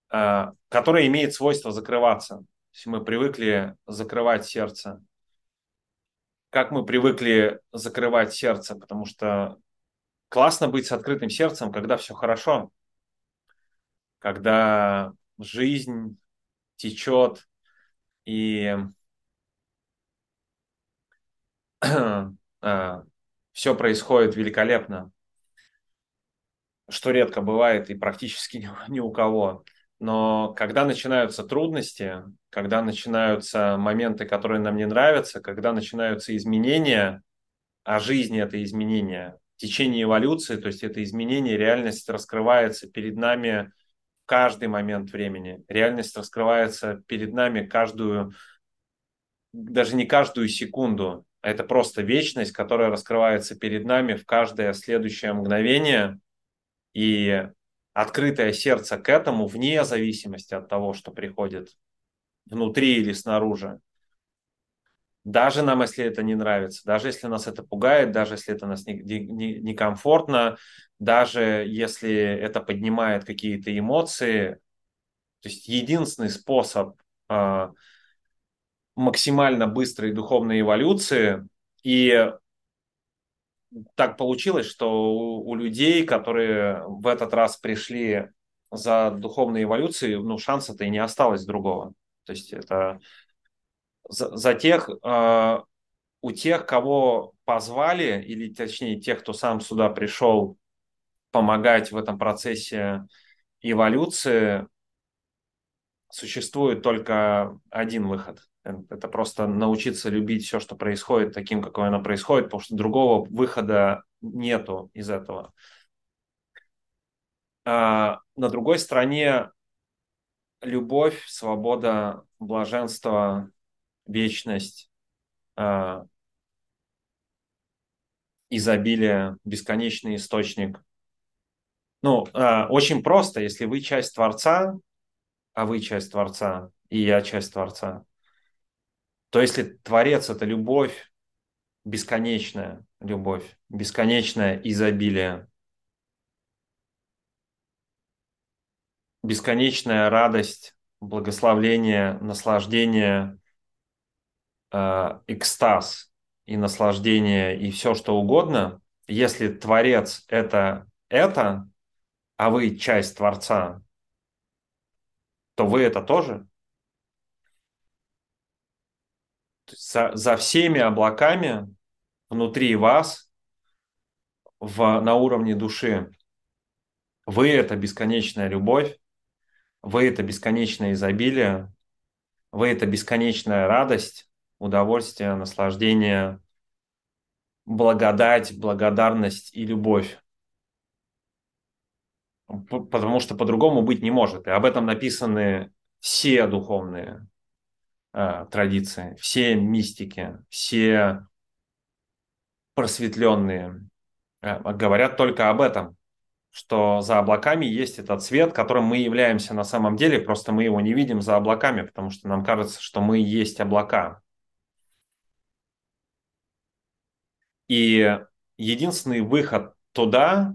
а, которое имеет свойство закрываться. То мы привыкли закрывать сердце. Как мы привыкли закрывать сердце, потому что классно быть с открытым сердцем, когда все хорошо, когда жизнь течет и а, все происходит великолепно что редко бывает и практически ни, у кого. Но когда начинаются трудности, когда начинаются моменты, которые нам не нравятся, когда начинаются изменения, а жизнь это изменения, течение эволюции, то есть это изменение, реальность раскрывается перед нами в каждый момент времени. Реальность раскрывается перед нами каждую, даже не каждую секунду, это просто вечность, которая раскрывается перед нами в каждое следующее мгновение – и открытое сердце к этому, вне зависимости от того, что приходит внутри или снаружи. Даже нам, если это не нравится, даже если нас это пугает, даже если это нас некомфортно, не, не, не даже если это поднимает какие-то эмоции, то есть единственный способ э, максимально быстрой духовной эволюции и так получилось, что у, у людей, которые в этот раз пришли за духовной эволюцией, ну, шанса-то и не осталось другого. То есть это за, за тех, э, у тех, кого позвали, или точнее тех, кто сам сюда пришел помогать в этом процессе эволюции, существует только один выход. Это просто научиться любить все, что происходит, таким, какое оно происходит, потому что другого выхода нету из этого. А на другой стороне любовь, свобода, блаженство, вечность, а, изобилие, бесконечный источник. Ну, а, очень просто, если вы часть Творца, а вы часть Творца, и я часть Творца, то если Творец – это любовь, бесконечная любовь, бесконечное изобилие, бесконечная радость, благословление, наслаждение, э, экстаз и наслаждение и все что угодно, если Творец – это это, а вы часть Творца, то вы это тоже – за, за всеми облаками внутри вас в, на уровне души. Вы – это бесконечная любовь, вы – это бесконечное изобилие, вы – это бесконечная радость, удовольствие, наслаждение, благодать, благодарность и любовь. Потому что по-другому быть не может. И об этом написаны все духовные э, традиции, все мистики, все просветленные э, говорят только об этом, что за облаками есть этот свет, которым мы являемся на самом деле, просто мы его не видим за облаками, потому что нам кажется, что мы есть облака. И единственный выход туда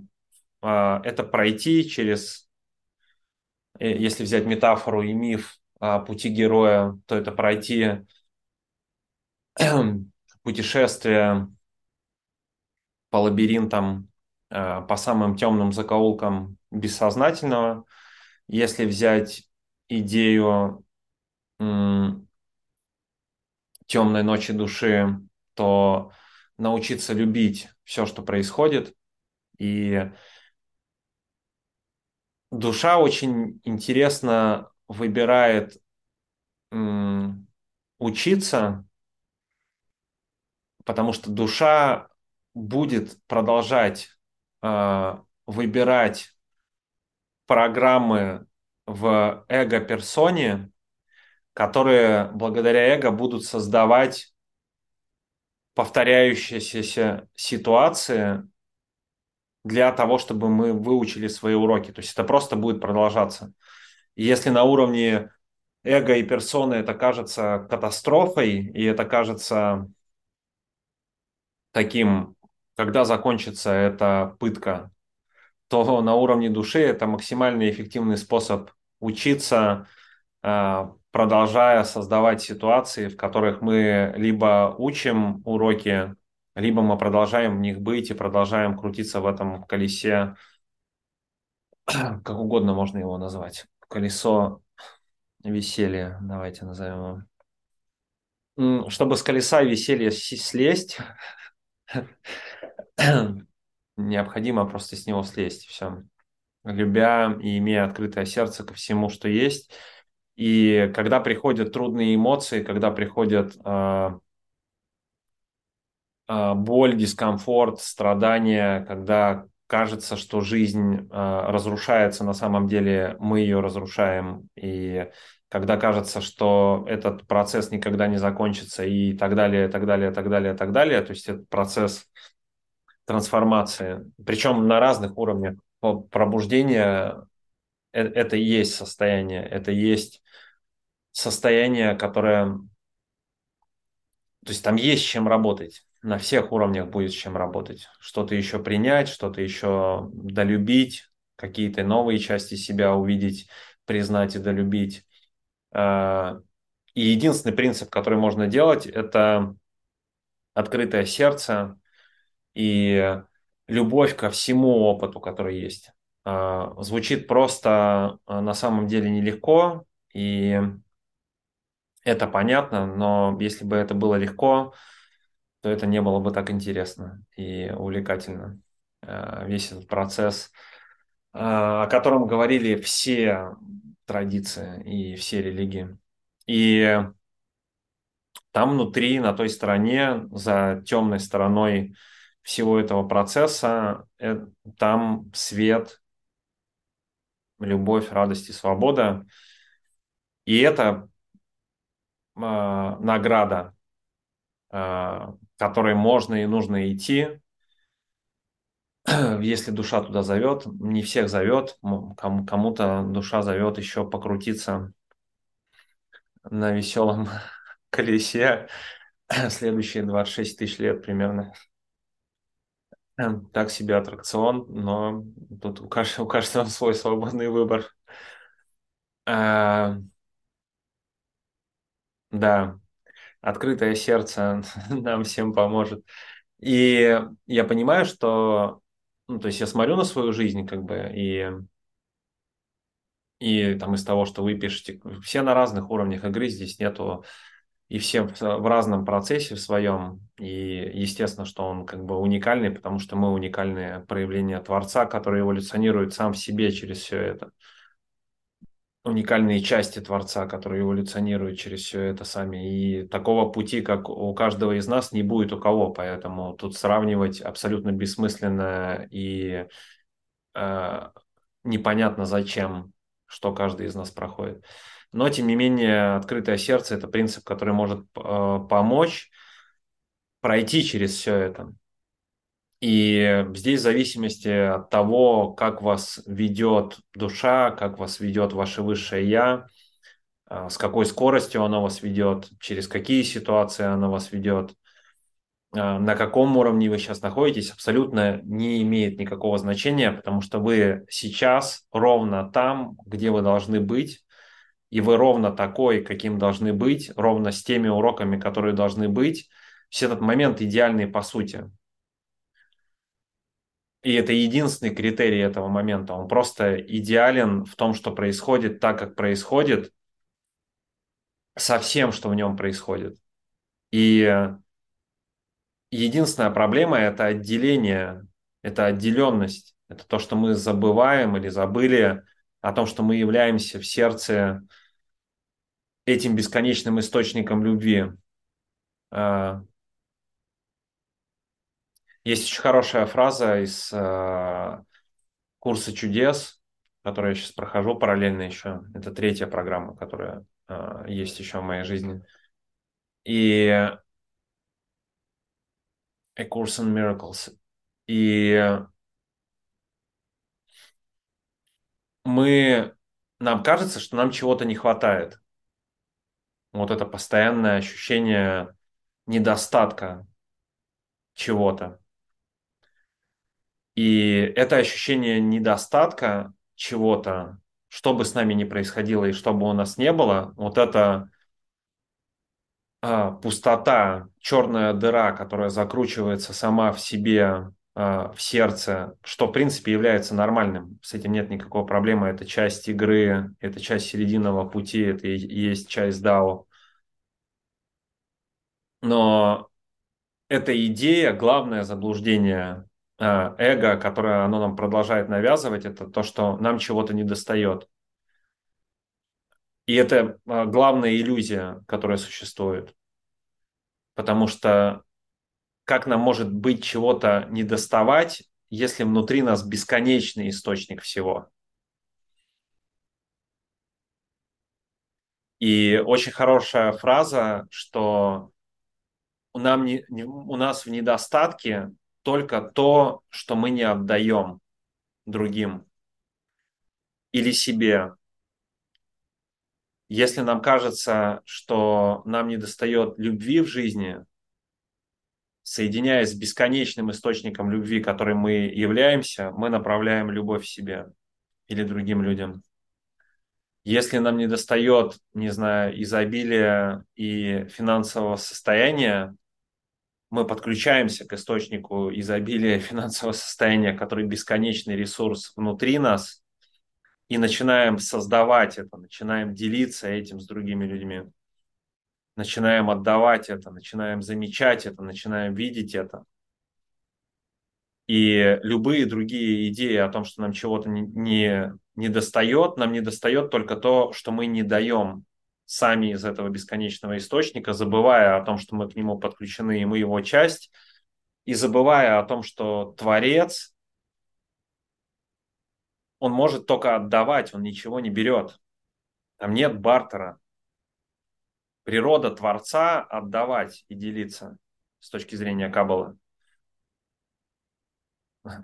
э, это пройти через, э, если взять метафору и миф, пути героя, то это пройти путешествие по лабиринтам, э, по самым темным закоулкам бессознательного. Если взять идею темной ночи души, то научиться любить все, что происходит. И душа очень интересно выбирает учиться, потому что душа будет продолжать э, выбирать программы в эго-персоне, которые благодаря эго будут создавать повторяющиеся ситуации для того, чтобы мы выучили свои уроки. То есть это просто будет продолжаться. Если на уровне эго и персоны это кажется катастрофой, и это кажется таким, когда закончится эта пытка, то на уровне души это максимально эффективный способ учиться, а, продолжая создавать ситуации, в которых мы либо учим уроки, либо мы продолжаем в них быть и продолжаем крутиться в этом колесе, как угодно можно его назвать колесо веселья, давайте назовем его. Чтобы с колеса веселья слезть, необходимо просто с него слезть, все. Любя и имея открытое сердце ко всему, что есть. И когда приходят трудные эмоции, когда приходят э, э, боль, дискомфорт, страдания, когда кажется, что жизнь э, разрушается, на самом деле мы ее разрушаем. И когда кажется, что этот процесс никогда не закончится и так далее, так далее, так далее, так далее, то есть это процесс трансформации, причем на разных уровнях пробуждения, э, это и есть состояние, это и есть состояние, которое, то есть там есть чем работать на всех уровнях будет с чем работать. Что-то еще принять, что-то еще долюбить, какие-то новые части себя увидеть, признать и долюбить. А, и единственный принцип, который можно делать, это открытое сердце и любовь ко всему опыту, который есть. А, звучит просто, а, на самом деле нелегко, и это понятно, но если бы это было легко, то это не было бы так интересно и увлекательно. Э, весь этот процесс, э, о котором говорили все традиции и все религии. И там внутри, на той стороне, за темной стороной всего этого процесса, э, там свет, любовь, радость и свобода. И это награда, э, которой можно и нужно идти, если душа туда зовет. Не всех зовет, кому-то душа зовет еще покрутиться на веселом колесе следующие 26 тысяч лет примерно. Так себе аттракцион, но тут у каждого, у каждого свой свободный выбор. Да, открытое сердце нам всем поможет. И я понимаю, что, ну, то есть я смотрю на свою жизнь, как бы, и и там из того, что вы пишете, все на разных уровнях игры, здесь нету и все в разном процессе в своем. И естественно, что он как бы уникальный, потому что мы уникальные проявления Творца, который эволюционирует сам в себе через все это. Уникальные части Творца, которые эволюционируют через все это сами. И такого пути, как у каждого из нас, не будет у кого. Поэтому тут сравнивать абсолютно бессмысленно и э, непонятно зачем, что каждый из нас проходит. Но, тем не менее, открытое сердце – это принцип, который может э, помочь пройти через все это. И здесь в зависимости от того, как вас ведет душа, как вас ведет ваше высшее «я», э, с какой скоростью оно вас ведет, через какие ситуации оно вас ведет, э, на каком уровне вы сейчас находитесь, абсолютно не имеет никакого значения, потому что вы сейчас ровно там, где вы должны быть, и вы ровно такой, каким должны быть, ровно с теми уроками, которые должны быть, все этот момент идеальный по сути. И это единственный критерий этого момента. Он просто идеален в том, что происходит так, как происходит, со всем, что в нем происходит. И единственная проблема – это отделение, это отделенность. Это то, что мы забываем или забыли о том, что мы являемся в сердце этим бесконечным источником любви. Есть очень хорошая фраза из а, курса чудес, который я сейчас прохожу параллельно еще. Это третья программа, которая а, есть еще в моей жизни. И A Course in Miracles. И мы, нам кажется, что нам чего-то не хватает вот это постоянное ощущение недостатка чего-то. И это ощущение недостатка чего-то, что бы с нами ни происходило и что бы у нас не было, вот это а, пустота, черная дыра, которая закручивается сама в себе, а, в сердце, что в принципе является нормальным. С этим нет никакой проблемы. Это часть игры, это часть серединного пути, это и есть часть DAO. Но эта идея, главное заблуждение эго, которое оно нам продолжает навязывать, это то, что нам чего-то не достает. И это а, главная иллюзия, которая существует. Потому что как нам может быть чего-то не доставать, если внутри нас бесконечный источник всего? И очень хорошая фраза, что нам не, не, у нас в недостатке только то, что мы не отдаем другим или себе. Если нам кажется, что нам не достает любви в жизни, соединяясь с бесконечным источником любви, который мы являемся, мы направляем любовь себе или другим людям. Если нам не достает, не знаю, изобилия и финансового состояния, мы подключаемся к источнику изобилия финансового состояния, который бесконечный ресурс внутри нас, и начинаем создавать это, начинаем делиться этим с другими людьми. начинаем отдавать это, начинаем замечать это, начинаем видеть это. И любые другие идеи о том, что нам чего-то не, не, достает, нам не достает только то, что мы не даем сами из этого бесконечного источника, забывая о том, что мы к нему подключены, и мы его часть, и забывая о том, что Творец, он может только отдавать, он ничего не берет. Там нет бартера. Природа Творца отдавать и делиться с точки зрения Каббалы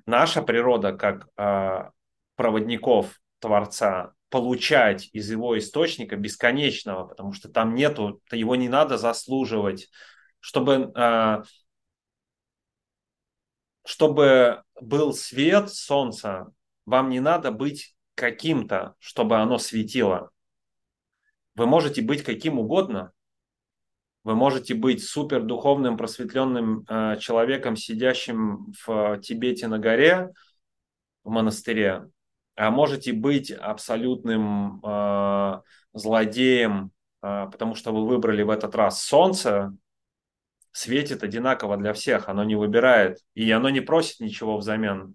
наша природа как э, проводников Творца получать из его источника бесконечного, потому что там нету, его не надо заслуживать, чтобы, э, чтобы был свет солнца, вам не надо быть каким-то, чтобы оно светило. Вы можете быть каким угодно, вы можете быть супер духовным, просветленным э, человеком, сидящим в Тибете на горе, в монастыре, а можете быть абсолютным э, злодеем, э, потому что вы выбрали в этот раз солнце, светит одинаково для всех, оно не выбирает, и оно не просит ничего взамен.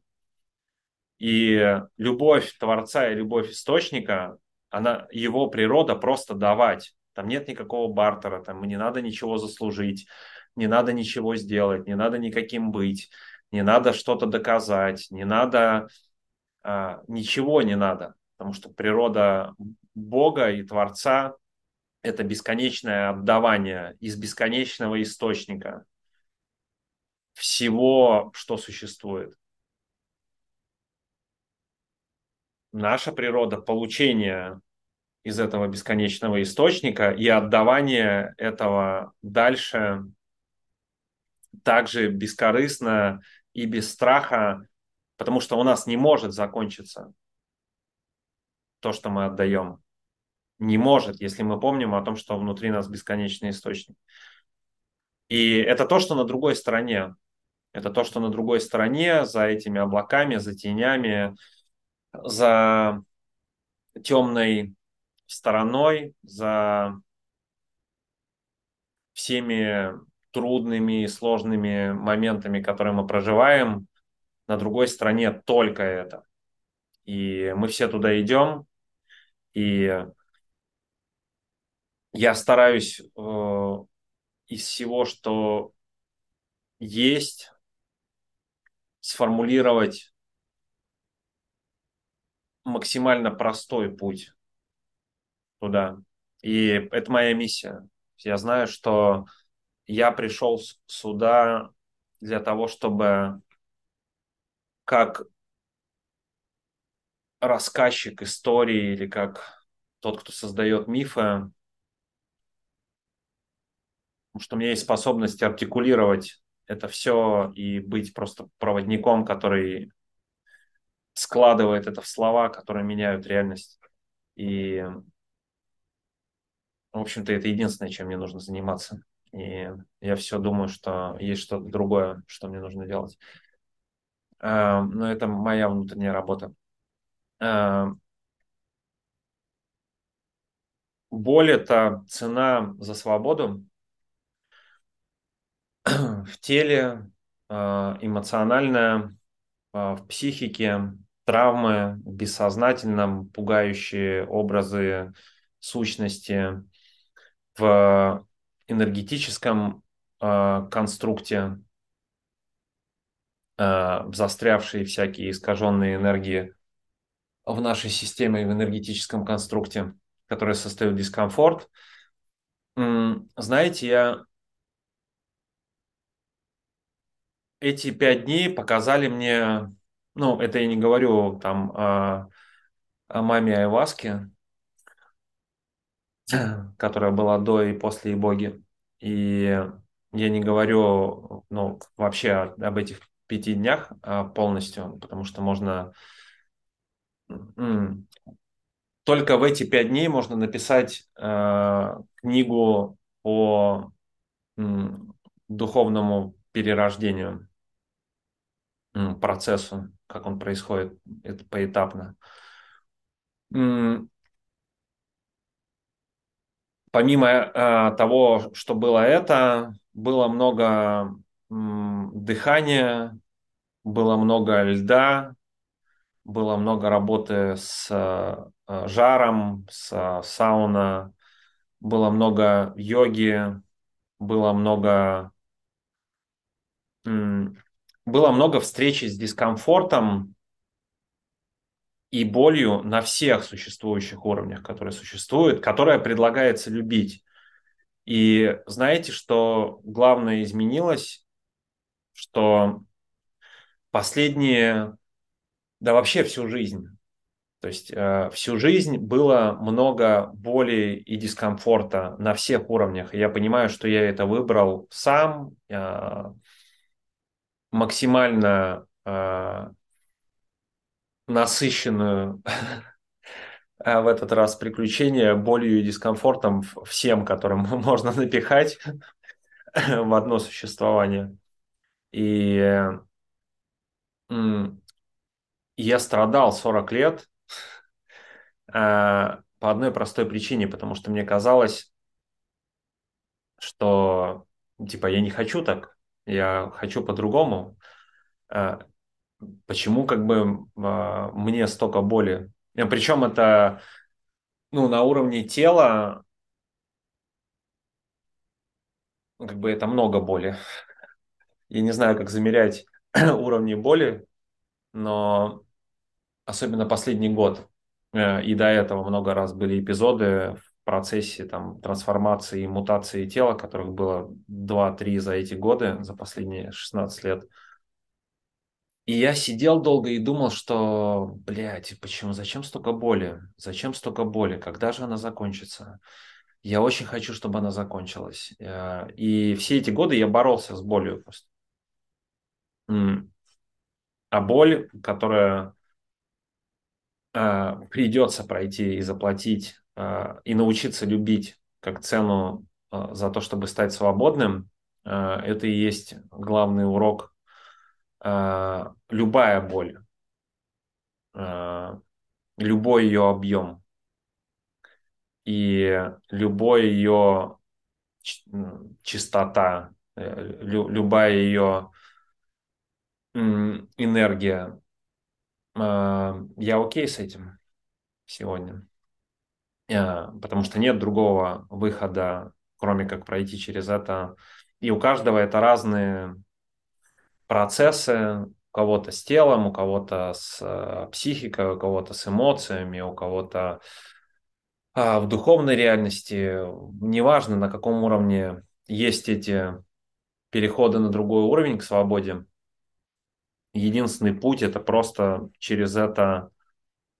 И любовь Творца и любовь Источника, она, его природа просто давать. Там нет никакого бартера, там не надо ничего заслужить, не надо ничего сделать, не надо никаким быть, не надо что-то доказать, не надо, а, ничего не надо, потому что природа Бога и Творца – это бесконечное отдавание из бесконечного источника всего, что существует. Наша природа – получение из этого бесконечного источника и отдавание этого дальше также бескорыстно и без страха, потому что у нас не может закончиться то, что мы отдаем. Не может, если мы помним о том, что внутри нас бесконечный источник. И это то, что на другой стороне. Это то, что на другой стороне, за этими облаками, за тенями, за темной стороной за всеми трудными и сложными моментами, которые мы проживаем, на другой стороне только это. И мы все туда идем, и я стараюсь э, из всего, что есть, сформулировать максимально простой путь туда. И это моя миссия. Я знаю, что я пришел сюда для того, чтобы как рассказчик истории или как тот, кто создает мифы, потому что у меня есть способность артикулировать это все и быть просто проводником, который складывает это в слова, которые меняют реальность. И в общем-то, это единственное, чем мне нужно заниматься. И я все думаю, что есть что-то другое, что мне нужно делать. А, но это моя внутренняя работа. А, боль – это цена за свободу в теле, а, эмоциональная, в психике, травмы, в бессознательном, пугающие образы, сущности – в энергетическом э, конструкте э, застрявшие всякие искаженные энергии в нашей системе, в энергетическом конструкте, которые создают дискомфорт. Знаете, я эти пять дней показали мне, ну, это я не говорю там о, о маме Айваске, которая была до и после боги. И я не говорю ну, вообще об этих пяти днях а, полностью, потому что можно... Только в эти пять дней можно написать э, книгу по духовному перерождению, процессу, как он происходит это поэтапно. помимо э, того, что было это, было много м, дыхания, было много льда, было много работы с э, жаром, с э, сауна, было много йоги, было много было много встречи с дискомфортом и болью на всех существующих уровнях, которые существуют, которые предлагается любить. И знаете, что главное изменилось, что последние, да вообще всю жизнь, то есть э, всю жизнь было много боли и дискомфорта на всех уровнях. Я понимаю, что я это выбрал сам, э, максимально э, насыщенную э, в этот раз приключение болью и дискомфортом всем, которым можно напихать в одно существование. И я страдал 40 лет э, по одной простой причине, потому что мне казалось, что типа я не хочу так, я хочу по-другому. Э, почему как бы э, мне столько боли? Причем это ну, на уровне тела, как бы это много боли. Я не знаю, как замерять уровни боли, но особенно последний год э, и до этого много раз были эпизоды в процессе там, трансформации и мутации тела, которых было 2-3 за эти годы, за последние 16 лет. И я сидел долго и думал, что, блядь, почему, зачем столько боли? Зачем столько боли? Когда же она закончится? Я очень хочу, чтобы она закончилась. Э, и все эти годы я боролся с болью просто. А боль, которая э, придется пройти и заплатить, э, и научиться любить как цену э, за то, чтобы стать свободным, это и есть главный урок. Любая боль, любой ее объем и любой ее чистота, лю, любая ее энергия. А, я окей с этим сегодня. А, потому что нет другого выхода, кроме как пройти через это. И у каждого это разные процессы. У кого-то с телом, у кого-то с э, психикой, у кого-то с эмоциями, у кого-то а, в духовной реальности. Неважно, на каком уровне есть эти переходы на другой уровень к свободе единственный путь это просто через это,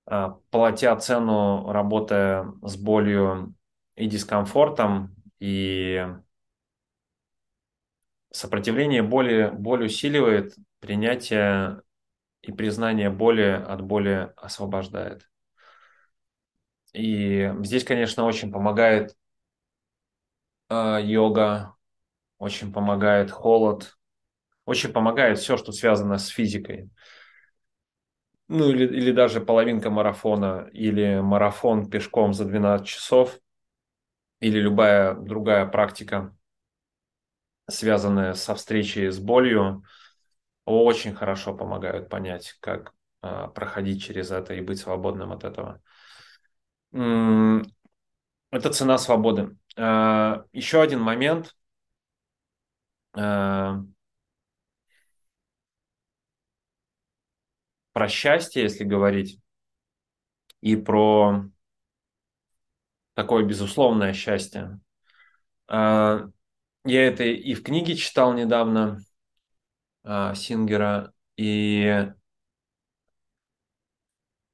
а, платя цену, работая с болью и дискомфортом, и сопротивление боли, боль усиливает, принятие и признание боли от боли освобождает. И здесь, конечно, очень помогает э, йога, очень помогает холод, очень помогает все, что связано с физикой. Ну или, или даже половинка марафона, или марафон пешком за 12 часов, или любая другая практика, связанная со встречей с болью, очень хорошо помогают понять, как э, проходить через это и быть свободным от этого. Это цена свободы. Э, еще один момент. Про счастье, если говорить, и про такое безусловное счастье. А, я это и в книге читал недавно а, Сингера, и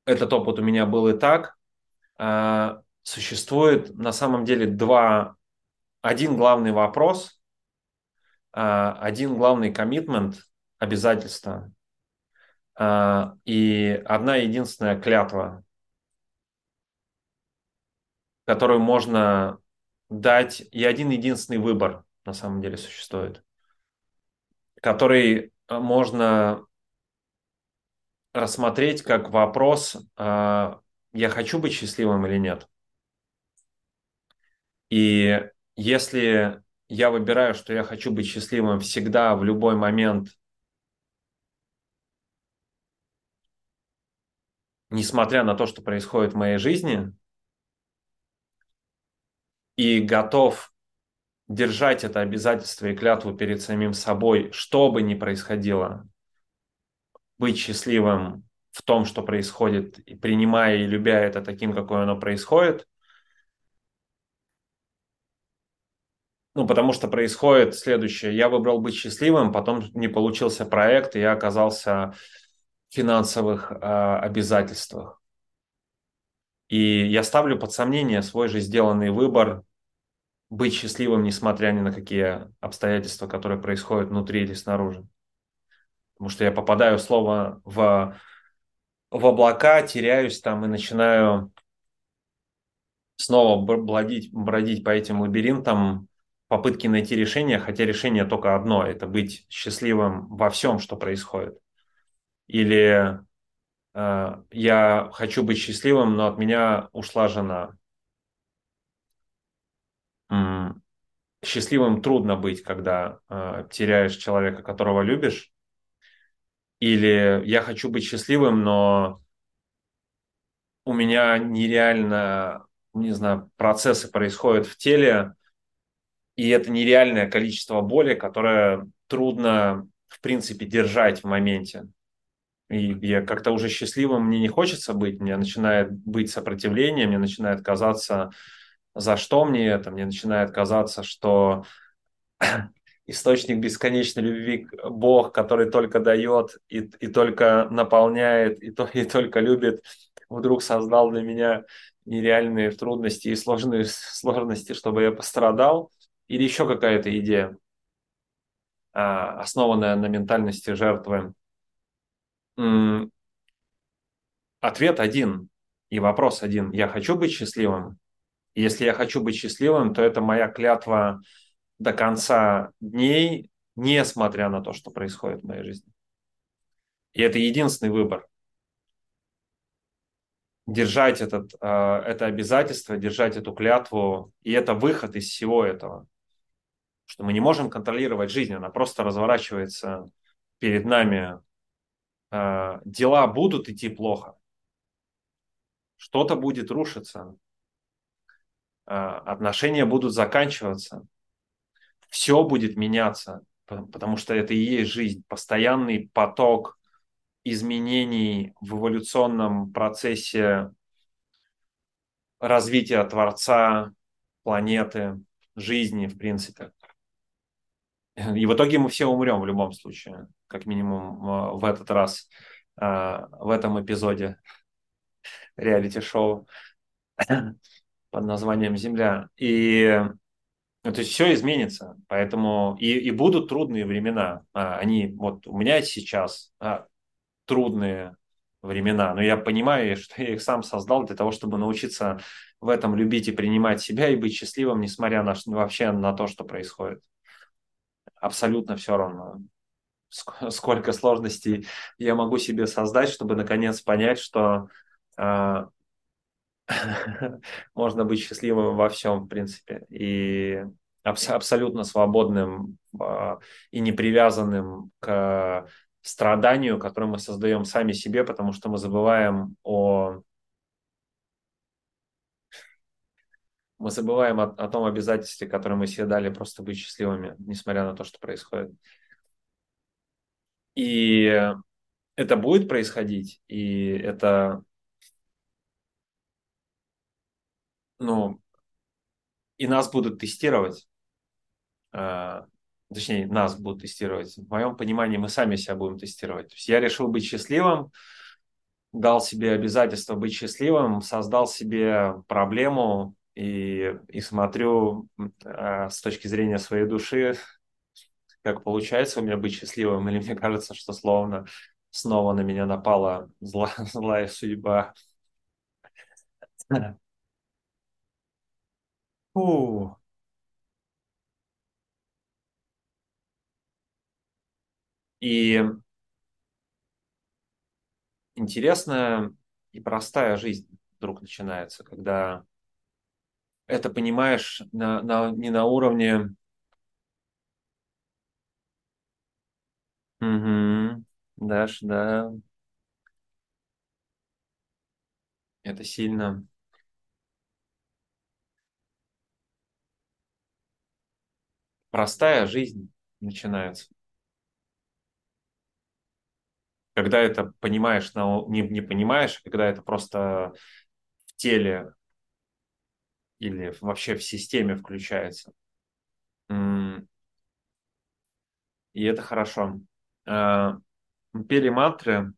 этот опыт у меня был и так. А, существует на самом деле два, один главный вопрос, один главный коммитмент, обязательство, и одна единственная клятва, которую можно дать, и один единственный выбор на самом деле существует, который а, можно рассмотреть как вопрос, а, я хочу быть счастливым или нет. И если я выбираю, что я хочу быть счастливым всегда, в любой момент, несмотря на то, что происходит в моей жизни, и готов держать это обязательство и клятву перед самим собой, что бы ни происходило, быть счастливым в том, что происходит, и принимая и любя это таким, какое оно происходит. Ну, потому что происходит следующее. Я выбрал быть счастливым, потом не получился проект, и я оказался финансовых э, обязательствах. И я ставлю под сомнение свой же сделанный выбор быть счастливым, несмотря ни на какие обстоятельства, которые происходят внутри или снаружи. Потому что я попадаю слово в, в облака, теряюсь там и начинаю снова бродить, бродить по этим лабиринтам, попытки найти решение, хотя решение только одно – это быть счастливым во всем, что происходит. Или э, я хочу быть счастливым, но от меня ушла жена счастливым трудно быть, когда э, теряешь человека, которого любишь. Или я хочу быть счастливым, но у меня нереально, не знаю, процессы происходят в теле, и это нереальное количество боли, которое трудно, в принципе, держать в моменте. И я как-то уже счастливым мне не хочется быть, мне начинает быть сопротивление, мне начинает казаться, за что мне это? Мне начинает казаться, что источник бесконечной любви Бог, который только дает и, и только наполняет, и, то, и только любит, вдруг создал для меня нереальные трудности и сложные сложности, чтобы я пострадал, или еще какая-то идея, а, основанная на ментальности жертвы. Ответ один и вопрос один. Я хочу быть счастливым? Если я хочу быть счастливым, то это моя клятва до конца дней, несмотря на то, что происходит в моей жизни. И это единственный выбор. Держать этот, э, это обязательство, держать эту клятву, и это выход из всего этого. Что мы не можем контролировать жизнь, она просто разворачивается перед нами. Э, дела будут идти плохо, что-то будет рушиться, а, отношения будут заканчиваться, все будет меняться, потому что это и есть жизнь, постоянный поток изменений в эволюционном процессе развития Творца, планеты, жизни, в принципе. И в итоге мы все умрем в любом случае, как минимум а, в этот раз, а, в этом эпизоде реалити-шоу под названием Земля. И ну, то есть все изменится, поэтому и, и будут трудные времена. А, они вот у меня сейчас а, трудные времена, но я понимаю, что я их сам создал для того, чтобы научиться в этом любить и принимать себя и быть счастливым, несмотря на вообще на то, что происходит. Абсолютно все равно, сколько сложностей я могу себе создать, чтобы наконец понять, что а, можно быть счастливым во всем, в принципе, и абс- абсолютно свободным э, и не привязанным к страданию, которое мы создаем сами себе, потому что мы забываем о мы забываем о, о том обязательстве, которое мы себе дали, просто быть счастливыми, несмотря на то, что происходит. И это будет происходить, и это ну, и нас будут тестировать, э, точнее, нас будут тестировать. В моем понимании мы сами себя будем тестировать. То есть я решил быть счастливым, дал себе обязательство быть счастливым, создал себе проблему и, и смотрю э, с точки зрения своей души, как получается у меня быть счастливым, или мне кажется, что словно снова на меня напала зла, злая судьба. Фу. И интересная и простая жизнь вдруг начинается, когда это понимаешь на, на, не на уровне... Угу. Даш, да, это сильно. Простая жизнь начинается. Когда это понимаешь, но не, не понимаешь, а когда это просто в теле или вообще в системе включается. И это хорошо. А, пели мантры.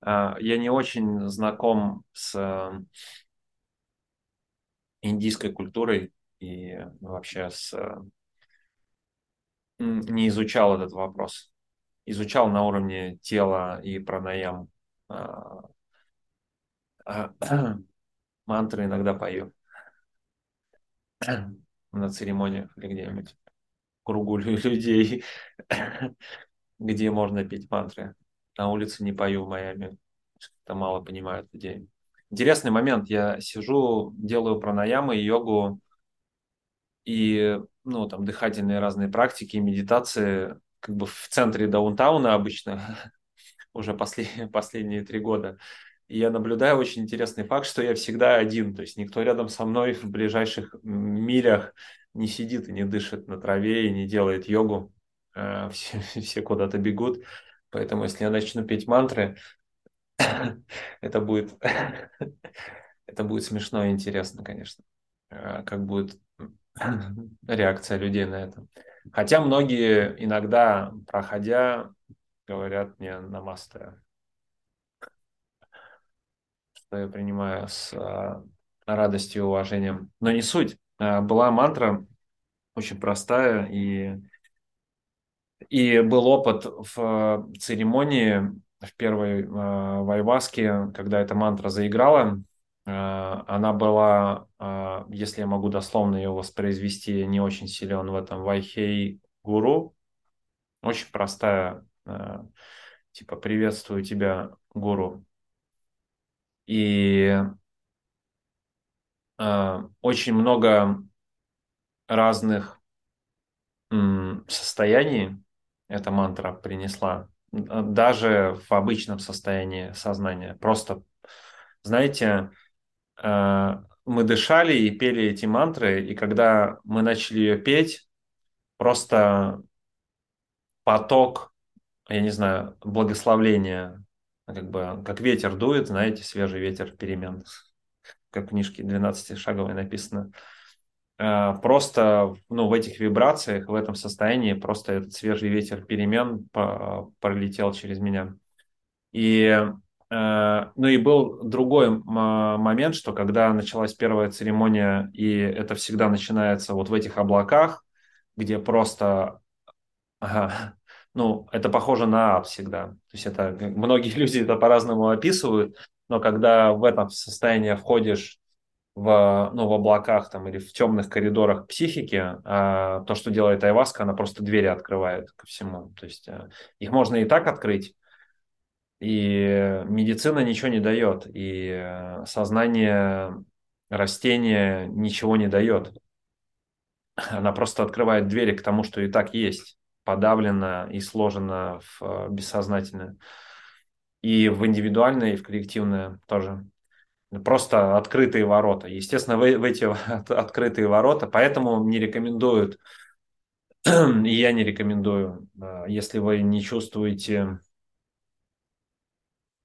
А, я не очень знаком с э, индийской культурой и вообще с... Не изучал этот вопрос. Изучал на уровне тела и пранаям. Мантры иногда пою на церемониях или где-нибудь кругу людей, где можно петь мантры. На улице не пою в Майами. Это мало понимают людей. Интересный момент. Я сижу, делаю пранаямы йогу, и ну, там дыхательные разные практики, медитации как бы в центре даунтауна обычно, уже послед, последние три года. Я наблюдаю очень интересный факт, что я всегда один, то есть никто рядом со мной в ближайших милях не сидит и не дышит на траве и не делает йогу. Э, все, все куда-то бегут. Поэтому если я начну петь мантры, это будет, это будет смешно и интересно, конечно. Э, как будет реакция людей на это. Хотя многие иногда, проходя, говорят мне намасте я принимаю с а, радостью и уважением. Но не суть. А, была мантра очень простая, и, и был опыт в церемонии в первой э, вайваске, когда эта мантра заиграла. Она была, если я могу дословно ее воспроизвести, не очень силен в этом, вайхей гуру. Очень простая, типа «приветствую тебя, гуру». И э, очень много разных м, состояний эта мантра принесла, даже в обычном состоянии сознания. Просто, знаете, э, мы дышали и пели эти мантры, и когда мы начали ее петь, просто поток, я не знаю, благословления как бы как ветер дует, знаете, свежий ветер перемен, как в книжке 12-шаговой написано. А, просто ну, в этих вибрациях, в этом состоянии просто этот свежий ветер перемен пролетел через меня. И, а, ну и был другой момент, что когда началась первая церемония, и это всегда начинается вот в этих облаках, где просто ну, это похоже на ад всегда. То есть это многие люди это по-разному описывают, но когда в этом состоянии входишь в, ну, в облаках там, или в темных коридорах психики, а, то, что делает айваска, она просто двери открывает ко всему. То есть а, их можно и так открыть, и медицина ничего не дает, и э, сознание растения ничего не дает. Она просто открывает двери к тому, что и так есть подавлено и сложено в э, бессознательное. И в индивидуальное, и в коллективное тоже. Просто открытые ворота. Естественно, в, в эти открытые ворота, поэтому не рекомендуют, и я не рекомендую, э, если вы не чувствуете,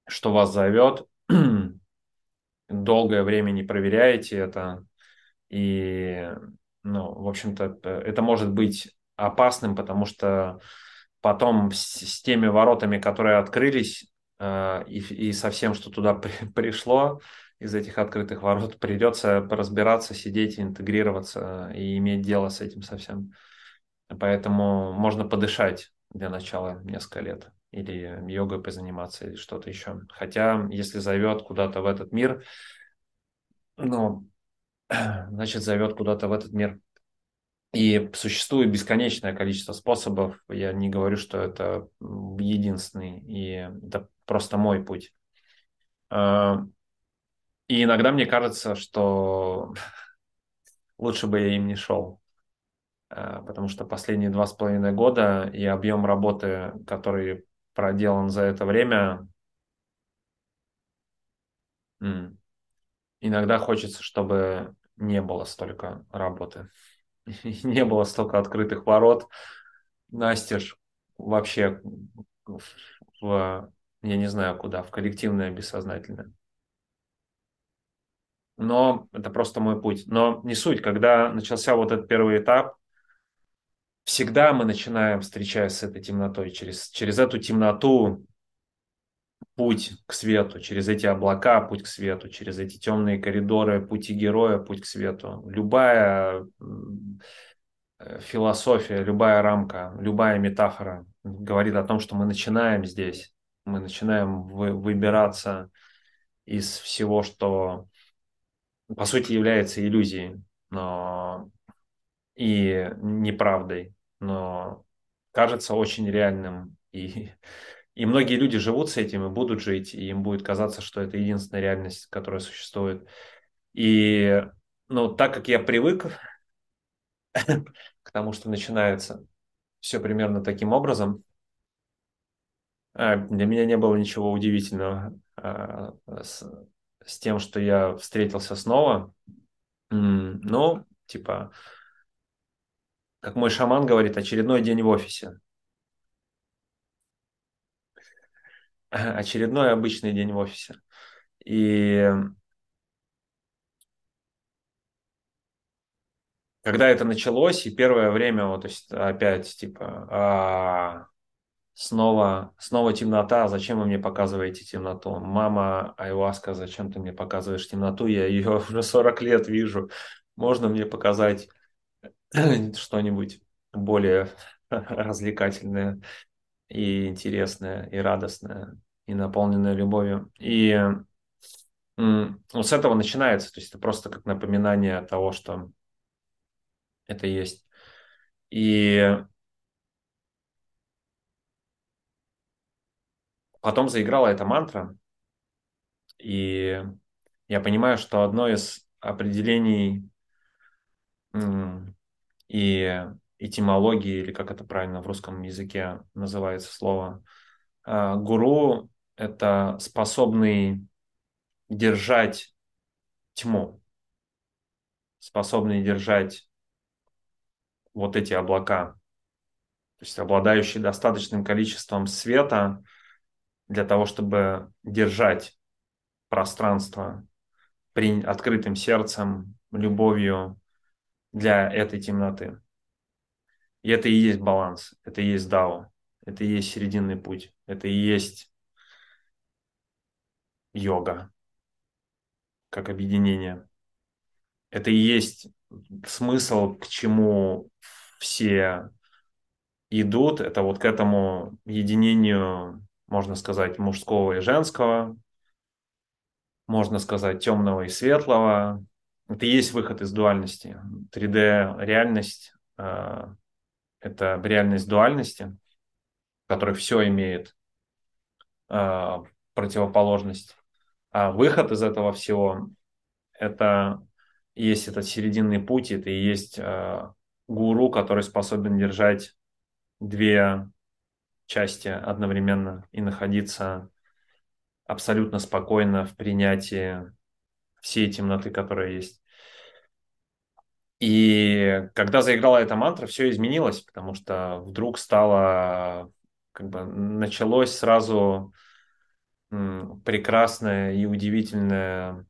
что вас зовет, долгое время не проверяете это, и, ну, в общем-то, это может быть опасным, потому что потом с, с теми воротами, которые открылись, э, и, и со всем, что туда при, пришло из этих открытых ворот, придется разбираться, сидеть, интегрироваться и иметь дело с этим совсем. Поэтому можно подышать для начала несколько лет или йогой позаниматься, или что-то еще. Хотя, если зовет куда-то в этот мир, ну, значит, зовет куда-то в этот мир. И существует бесконечное количество способов. Я не говорю, что это единственный, и это просто мой путь. А, И иногда мне кажется, что лучше бы я им не шел, э, потому что последние два с половиной года и объем работы, который проделан за это время, иногда хочется, чтобы не было столько работы, не было столько открытых ворот, настежь вообще в, я не знаю куда, в коллективное бессознательное. Но это просто мой путь. Но не суть, когда начался вот этот первый этап, всегда мы начинаем, встречаясь с этой темнотой, через, через эту темноту путь к свету, через эти облака путь к свету, через эти темные коридоры пути героя путь к свету. Любая э, философия, любая рамка, любая метафора говорит о том, что мы начинаем здесь, мы начинаем вы, выбираться из всего, что по сути является иллюзией, но и неправдой, но кажется очень реальным. И, и многие люди живут с этим и будут жить, и им будет казаться, что это единственная реальность, которая существует. И ну, так как я привык к тому, что начинается все примерно таким образом, а, для меня не было ничего удивительного а, с, с тем, что я встретился снова. Ну, типа, как мой шаман говорит, очередной день в офисе. Очередной обычный день в офисе. И когда это началось, и первое время, вот, то есть опять, типа, а, снова, снова темнота, зачем вы мне показываете темноту? Мама Айваска, зачем ты мне показываешь темноту? Я ее уже 40 лет вижу. Можно мне показать что-нибудь более развлекательное и интересное, и радостное, и наполненное любовью. И вот с этого начинается, то есть это просто как напоминание того, что это есть. И потом заиграла эта мантра, и я понимаю, что одно из определений и этимологии, или как это правильно в русском языке называется слово, а, гуру – это способный держать тьму, способный держать вот эти облака, то есть обладающий достаточным количеством света для того, чтобы держать пространство при открытым сердцем, любовью, для этой темноты. И это и есть баланс, это и есть дао, это и есть серединный путь, это и есть йога, как объединение. Это и есть смысл, к чему все идут, это вот к этому единению, можно сказать, мужского и женского, можно сказать, темного и светлого, это и есть выход из дуальности. 3D-реальность э, – это реальность дуальности, в которой все имеет э, противоположность. А выход из этого всего – это есть этот серединный путь, это и есть э, гуру, который способен держать две части одновременно и находиться абсолютно спокойно в принятии всей темноты, которая есть. И когда заиграла эта мантра, все изменилось, потому что вдруг стало, как бы началось сразу прекрасное и удивительное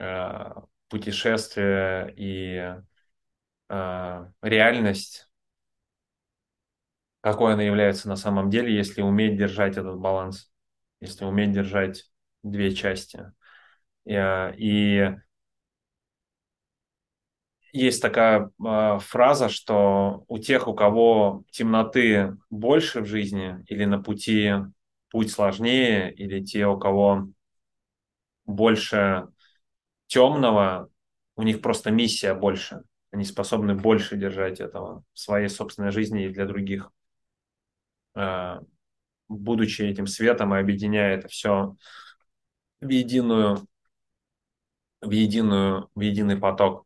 э, путешествие и э, реальность, какой она является на самом деле, если уметь держать этот баланс, если уметь держать две части. Э, и есть такая э, фраза, что у тех, у кого темноты больше в жизни или на пути путь сложнее, или те, у кого больше темного, у них просто миссия больше. Они способны больше держать этого в своей собственной жизни и для других. Э, будучи этим светом и объединяя это все в единую в единую, в единый поток.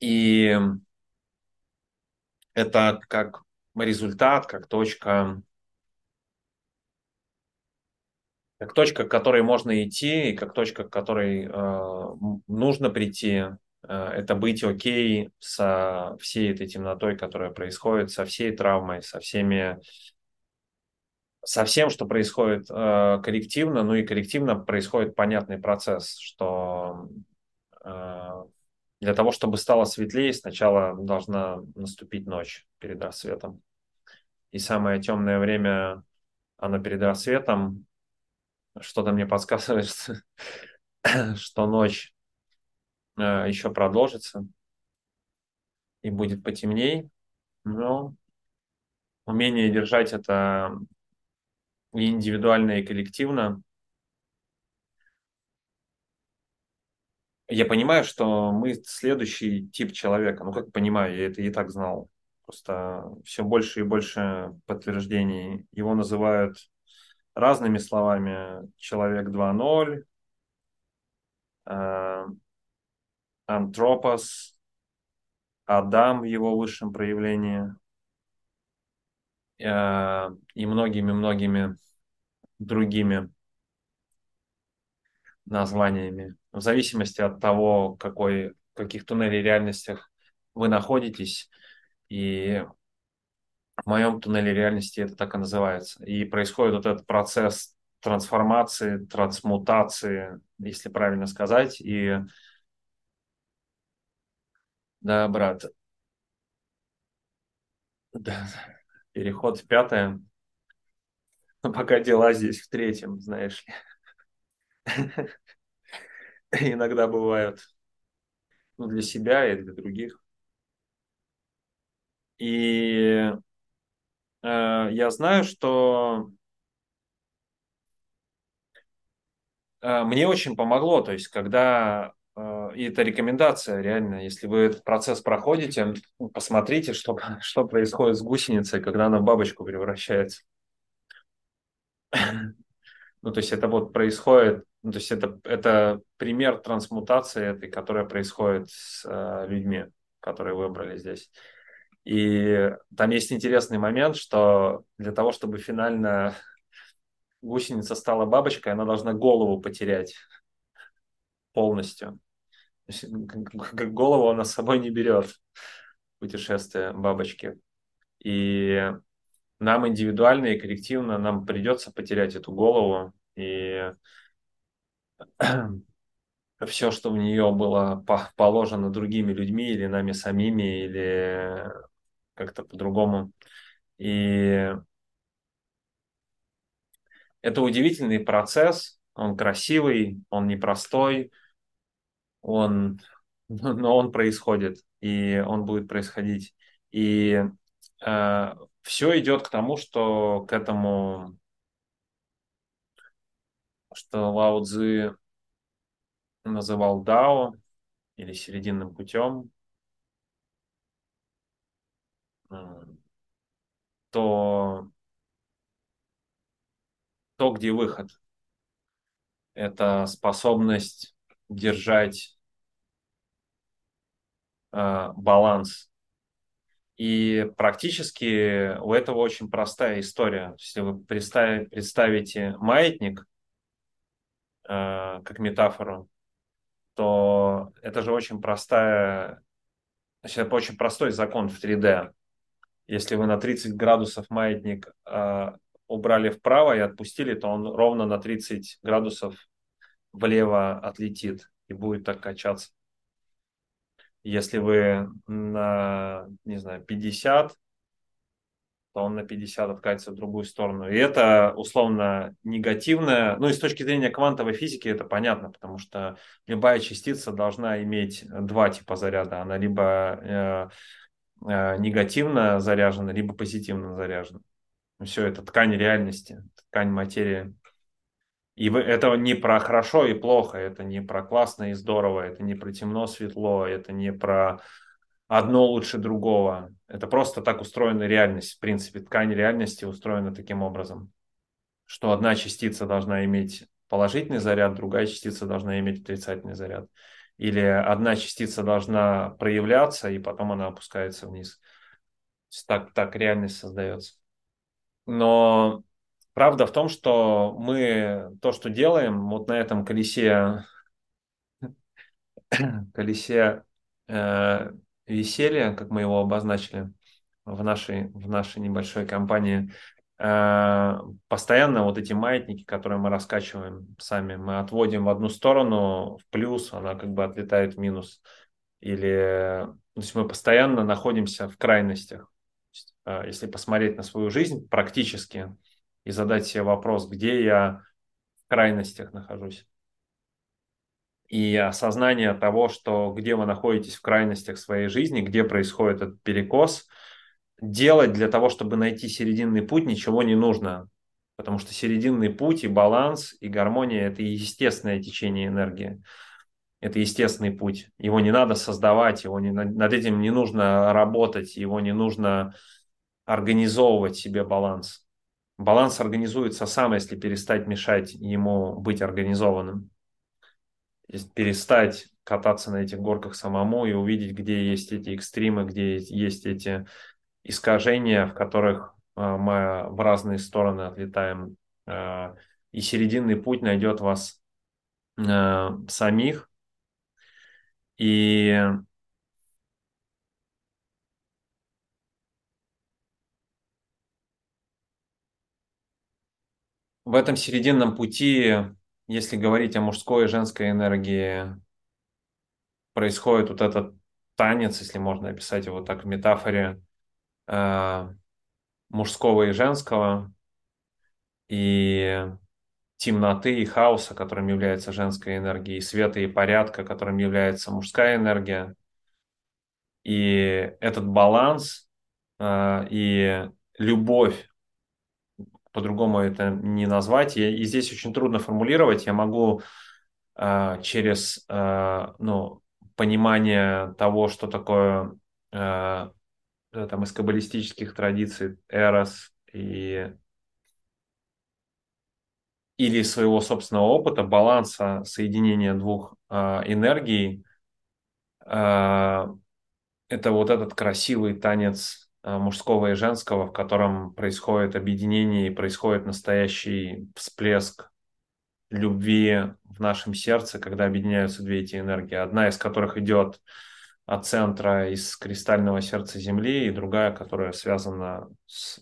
И это как результат, как точка, как точка, к которой можно идти, и как точка, к которой э, нужно прийти. Э, это быть окей со всей этой темнотой, которая происходит, со всей травмой, со всеми со всем, что происходит э, коллективно, ну и коллективно происходит понятный процесс, что э, для того, чтобы стало светлее, сначала должна наступить ночь перед рассветом. И самое темное время, оно перед рассветом, что-то мне подсказывает, что, ночь э, еще продолжится и будет потемней, но умение держать это и индивидуально, и коллективно. Я понимаю, что мы следующий тип человека. Ну, как понимаю, я это и так знал. Просто все больше и больше подтверждений. Его называют разными словами. Человек 2.0, э, антропос, Адам в его высшем проявлении э, и многими-многими другими названиями. В зависимости от того, какой, в каких туннелей реальностях вы находитесь. И в моем туннеле реальности это так и называется. И происходит вот этот процесс трансформации, трансмутации, если правильно сказать. И да, брат, да, переход в пятое. Но пока дела здесь в третьем, знаешь ли. Иногда бывают ну, для себя и для других. И я знаю, что э, мне очень помогло, то есть когда э, и это рекомендация реально, если вы этот процесс проходите, посмотрите, что, что происходит с гусеницей, когда она в бабочку превращается. Ну, то есть это вот происходит, ну, то есть это, это пример трансмутации этой, которая происходит с э, людьми, которые выбрали здесь. И там есть интересный момент, что для того, чтобы финально гусеница стала бабочкой, она должна голову потерять полностью. Голову она с собой не берет путешествие бабочки. И нам индивидуально и коллективно нам придется потерять эту голову. И все, что в нее было положено другими людьми или нами самими, или как-то по-другому. И это удивительный процесс, он красивый, он непростой, он, но он происходит, и он будет происходить. И э, все идет к тому, что к этому, что Лао Цзы называл Дао или серединным путем, то то, где выход. Это способность держать э, баланс. И практически у этого очень простая история. Если вы представите, представите маятник э, как метафору, то это же очень простая, значит, очень простой закон в 3D. Если вы на 30 градусов маятник э, убрали вправо и отпустили, то он ровно на 30 градусов влево отлетит и будет так качаться. Если вы на, не знаю, 50, то он на 50 откатится в другую сторону. И это условно негативное. Ну и с точки зрения квантовой физики это понятно, потому что любая частица должна иметь два типа заряда. Она либо э, негативно заряжена, либо позитивно заряжена. Все это ткань реальности, ткань материи. И это не про хорошо и плохо, это не про классно и здорово, это не про темно, светло, это не про одно лучше другого. Это просто так устроена реальность. В принципе, ткань реальности устроена таким образом, что одна частица должна иметь положительный заряд, другая частица должна иметь отрицательный заряд. Или одна частица должна проявляться, и потом она опускается вниз. Так, так реальность создается. Но правда в том, что мы то, что делаем, вот на этом колесе, колесе э, веселья, как мы его обозначили в нашей, в нашей небольшой компании, постоянно вот эти маятники, которые мы раскачиваем сами, мы отводим в одну сторону в плюс, она как бы отлетает в минус. Или то есть мы постоянно находимся в крайностях. Э, если посмотреть на свою жизнь практически и задать себе вопрос, где я в крайностях нахожусь. И осознание того, что где вы находитесь в крайностях своей жизни, где происходит этот перекос, делать для того, чтобы найти серединный путь, ничего не нужно. Потому что серединный путь и баланс, и гармония – это естественное течение энергии. Это естественный путь. Его не надо создавать, его не, над этим не нужно работать, его не нужно организовывать себе баланс. Баланс организуется сам, если перестать мешать ему быть организованным. Перестать кататься на этих горках самому и увидеть, где есть эти экстримы, где есть эти искажения, в которых а, мы в разные стороны отлетаем. А, и серединный путь найдет вас а, самих. И в этом серединном пути, если говорить о мужской и женской энергии, происходит вот этот танец, если можно описать его так в метафоре, э, мужского и женского, и темноты и хаоса, которым является женская энергия, и света и порядка, которым является мужская энергия. И этот баланс э, и любовь по-другому это не назвать. И, и здесь очень трудно формулировать. Я могу э, через ну, понимание того, что такое там, из каббалистических традиций Эрос и или своего собственного опыта, баланса соединения двух э, энергий, э, это вот этот красивый танец Э, мужского и женского, в котором происходит объединение и происходит настоящий всплеск любви в нашем сердце, когда объединяются две эти энергии. Одна из которых идет от центра из кристального сердца Земли, и другая, которая связана с,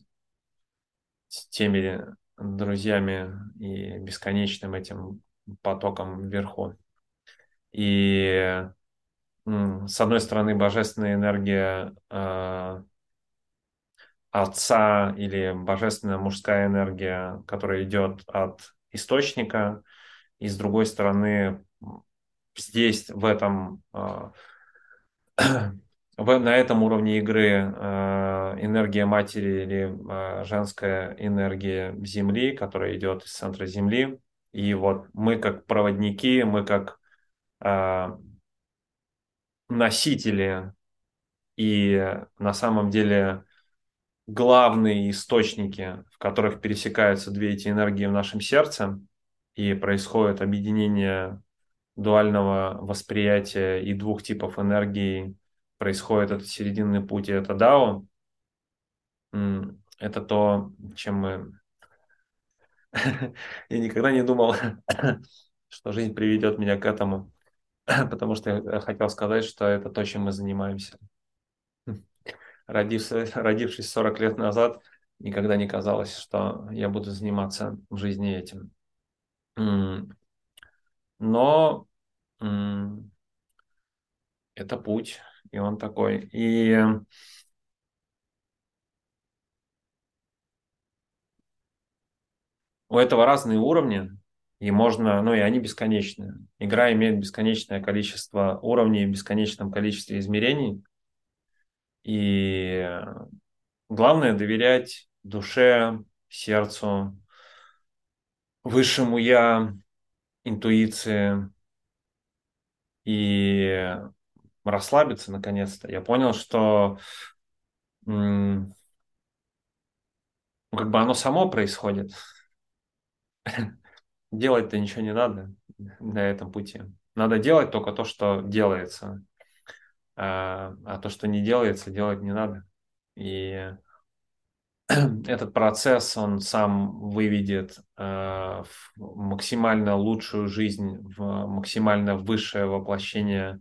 с теми друзьями и бесконечным этим потоком вверху. И с одной стороны, божественная энергия э, отца или божественная мужская энергия, которая идет от источника, и с другой стороны здесь в этом а, на этом уровне игры э, энергия матери или э, женская энергия Земли, которая идет из центра Земли. И вот мы как проводники, мы как э, носители и на самом деле главные источники, в которых пересекаются две эти энергии в нашем сердце, и происходит объединение дуального восприятия и двух типов энергии, происходит этот серединный путь, и это Дао, это то, чем мы... Я никогда не думал, что жизнь приведет меня к этому, потому что я хотел сказать, что это то, чем мы занимаемся родившись, родившись 40 лет назад, никогда не казалось, что я буду заниматься в жизни этим. Но это путь, и он такой. И у этого разные уровни, и можно, ну и они бесконечные. Игра имеет бесконечное количество уровней в бесконечном количестве измерений – и главное доверять душе, сердцу, высшему я, интуиции и расслабиться наконец-то. Я понял, что ну, как бы оно само происходит. делать-то ничего не надо на этом пути. Надо делать только то, что делается. А, а то, что не делается, делать не надо. И этот процесс, он сам выведет э, в максимально лучшую жизнь, в максимально высшее воплощение,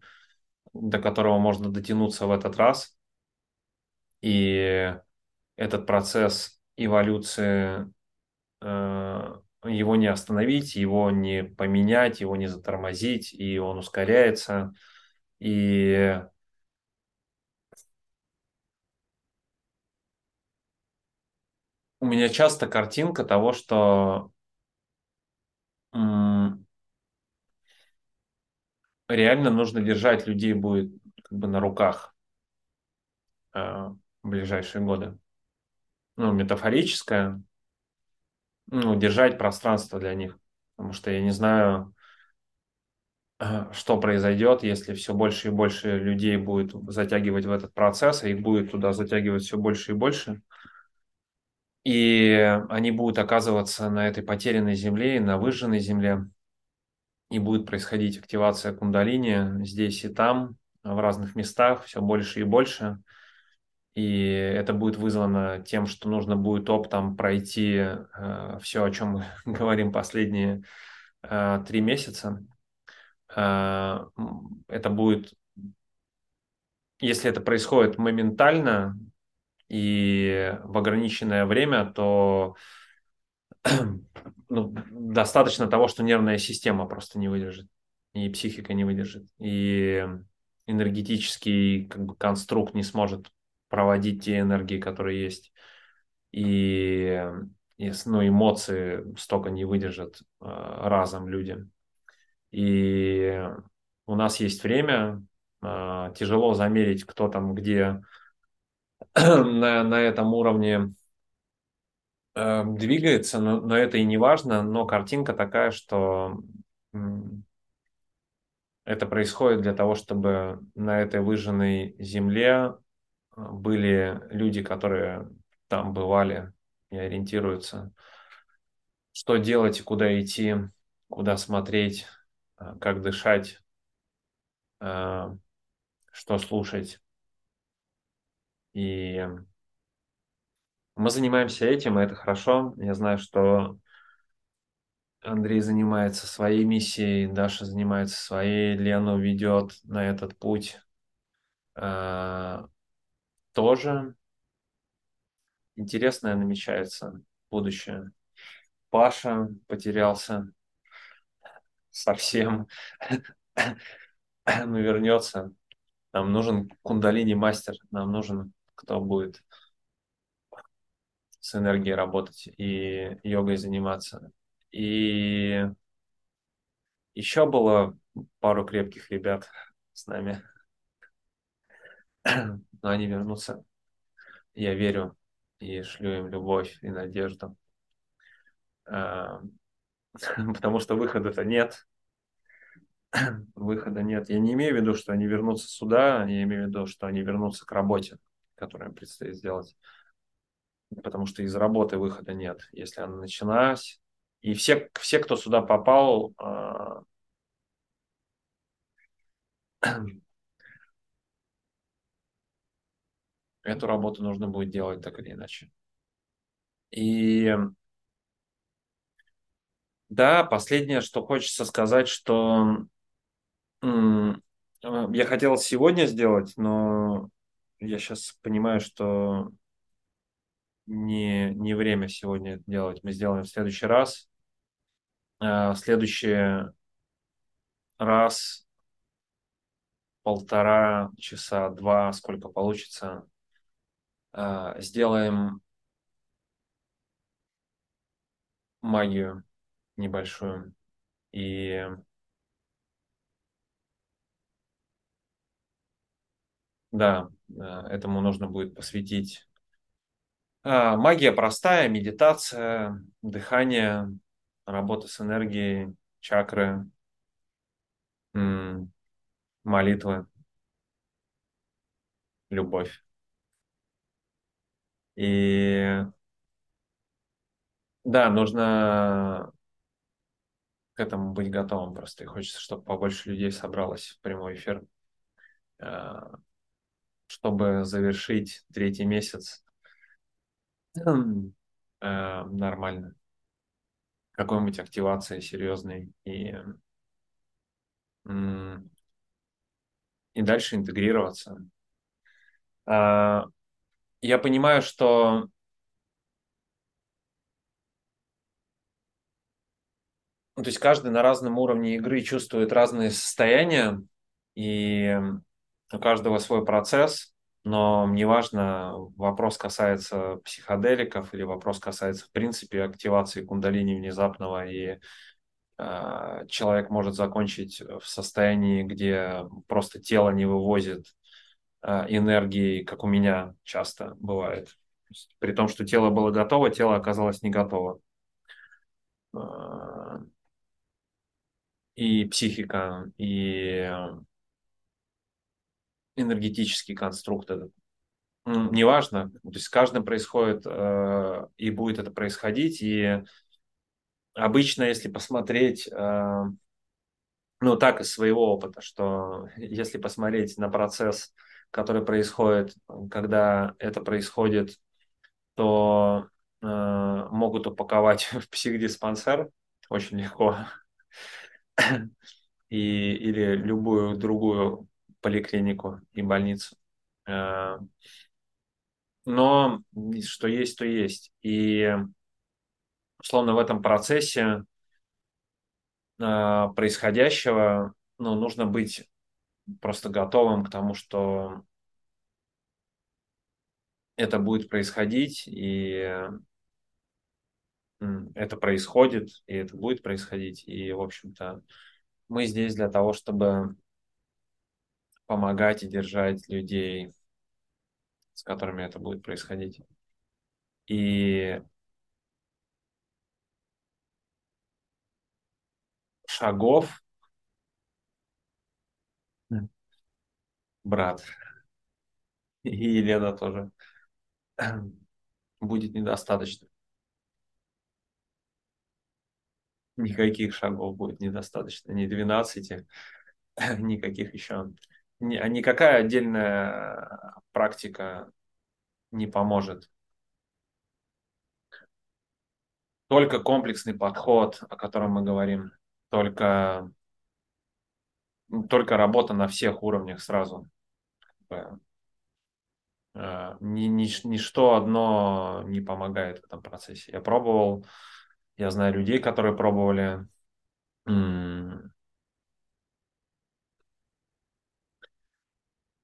до которого можно дотянуться в этот раз. И этот процесс эволюции, э, его не остановить, его не поменять, его не затормозить, и он ускоряется. И у меня часто картинка того, что реально нужно держать людей будет как бы на руках э, в ближайшие годы. Ну, метафорическое, ну, держать пространство для них. Потому что я не знаю, э, что произойдет, если все больше и больше людей будет затягивать в этот процесс, а их будет туда затягивать все больше и больше. И они будут оказываться на этой потерянной земле, на выжженной земле и будет происходить активация кундалини здесь и там, в разных местах, все больше и больше. И это будет вызвано тем, что нужно будет оптом пройти э, все, о чем мы говорим последние э, три месяца. Э, это будет, если это происходит моментально и в ограниченное время, то ну, достаточно того, что нервная система просто не выдержит, и психика не выдержит, и энергетический как бы, конструкт не сможет проводить те энергии, которые есть, и, и ну, эмоции столько не выдержат э, разом людям. И у нас есть время, э, тяжело замерить, кто там где на, на этом уровне э, двигается, но, но это и не важно, но картинка такая, что это происходит для того, чтобы на этой выжженной земле э, были люди, которые там бывали и ориентируются, что делать и куда идти, куда смотреть, э, как дышать, э, что слушать. И мы занимаемся этим, и это хорошо. Я знаю, что Андрей занимается своей миссией, Даша занимается своей, Лену ведет на этот путь э, тоже. Интересное намечается будущее. Паша потерялся совсем, но вернется. Нам нужен кундалини мастер, нам нужен кто будет с энергией работать и йогой заниматься. И еще было пару крепких ребят с нами. Но они вернутся. Я верю и шлю им любовь и надежду. А, потому что выхода-то нет. Выхода нет. Я не имею в виду, что они вернутся сюда, я имею в виду, что они вернутся к работе, которую им предстоит сделать потому что из работы выхода нет. Если она началась, и все, все кто сюда попал, а, эту работу нужно будет делать так или иначе. И да, последнее, что хочется сказать, что я хотел сегодня сделать, но я сейчас понимаю, что не, не время сегодня это делать. Мы сделаем в следующий раз. А, в следующий раз полтора часа, два, сколько получится, а, сделаем магию небольшую. И да, этому нужно будет посвятить а, магия простая, медитация, дыхание, работа с энергией, чакры, молитвы, любовь. И да, нужно к этому быть готовым просто. И хочется, чтобы побольше людей собралось в прямой эфир, э, чтобы завершить третий месяц э, нормально. Какой-нибудь активации серьезной и, и дальше интегрироваться. А, я понимаю, что Ну, то есть каждый на разном уровне игры чувствует разные состояния, и у каждого свой процесс, но неважно, вопрос касается психоделиков или вопрос касается, в принципе, активации кундалини внезапного, и э, человек может закончить в состоянии, где просто тело не вывозит э, энергии, как у меня часто бывает. При том, что тело было готово, тело оказалось не готово. А, и психика, и энергетический конструкт этот. Неважно, то есть с каждым происходит э, и будет это происходить, и обычно, если посмотреть, э, ну так из своего опыта, что если посмотреть на процесс, который происходит, когда это происходит, то э, могут упаковать в психдиспансер очень легко, и, или любую другую поликлинику и больницу. Э, но что есть, то есть. И, условно, в этом процессе э, происходящего ну, нужно быть просто готовым к тому, что это будет происходить, и это происходит, и это будет происходить. И, в общем-то, мы здесь для того, чтобы помогать и держать людей, с которыми это будет происходить. И шагов, брат, и Елена тоже, будет недостаточно. никаких шагов будет недостаточно, ни 12, никаких еще. Никакая отдельная практика не поможет. Только комплексный подход, о котором мы говорим, только, только работа на всех уровнях сразу. Э, ни, ни, ничто одно не помогает в этом процессе. Я пробовал я знаю людей, которые пробовали.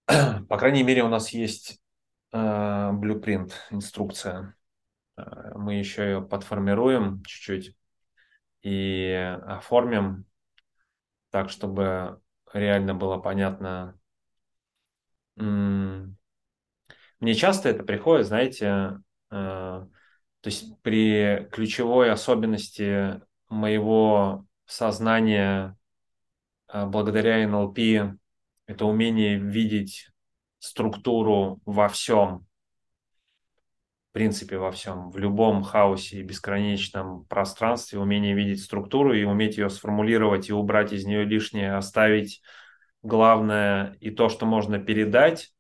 По крайней мере, у нас есть блюпринт, э, инструкция. Э, мы еще ее подформируем чуть-чуть и оформим так, чтобы реально было понятно. Мне часто это приходит, знаете, э, то есть при ключевой особенности моего сознания благодаря НЛП это умение видеть структуру во всем, в принципе во всем, в любом хаосе и бесконечном пространстве, умение видеть структуру и уметь ее сформулировать и убрать из нее лишнее, оставить главное и то, что можно передать,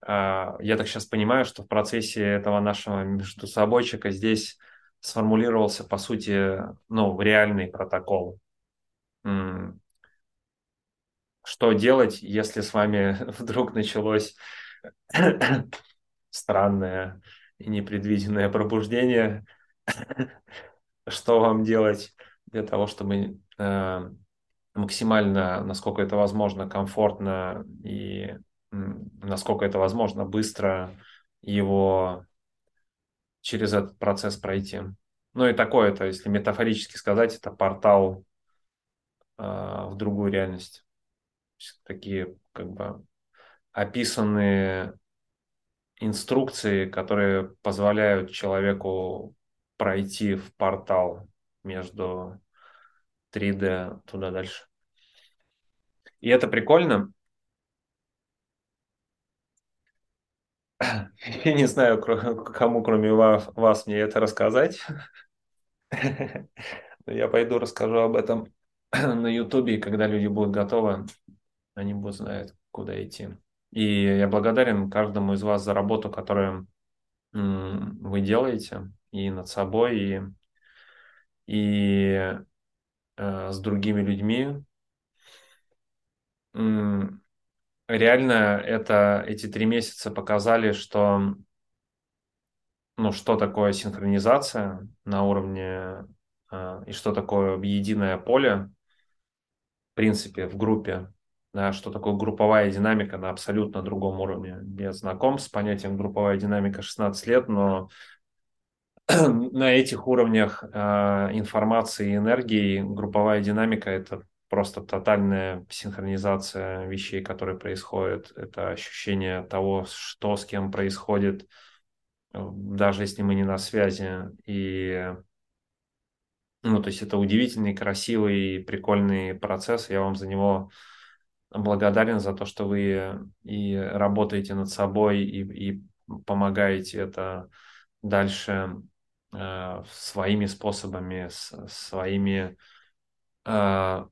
а, я так сейчас понимаю, что в процессе этого нашего между собойчика здесь сформулировался, по сути, ну, реальный протокол. Что делать, если с вами вдруг началось странное и непредвиденное пробуждение? Что вам делать для того, чтобы э, максимально, насколько это возможно, комфортно и насколько это возможно, быстро его через этот процесс пройти. Ну и такое, это, если метафорически сказать, это портал э, в другую реальность. Такие как бы описанные инструкции, которые позволяют человеку пройти в портал между 3D туда дальше. И это прикольно, Я не знаю, кому, кроме вас, мне это рассказать. Я пойду расскажу об этом на Ютубе, когда люди будут готовы, они будут знать, куда идти. И я благодарен каждому из вас за работу, которую вы делаете и над собой, и, и э, с другими людьми. Реально это, эти три месяца показали, что ну, что такое синхронизация на уровне э, и что такое единое поле, в принципе, в группе, что такое групповая динамика на абсолютно другом уровне. Я знаком с понятием групповая динамика 16 лет, но на этих уровнях э, информации и энергии групповая динамика – это просто тотальная синхронизация вещей, которые происходят. Это ощущение того, что с кем происходит – даже если мы не на связи. И, ну, то есть это удивительный, красивый, прикольный процесс. Я вам за него благодарен за то, что вы и работаете над собой, и, и помогаете это дальше э, своими способами, с, своими э,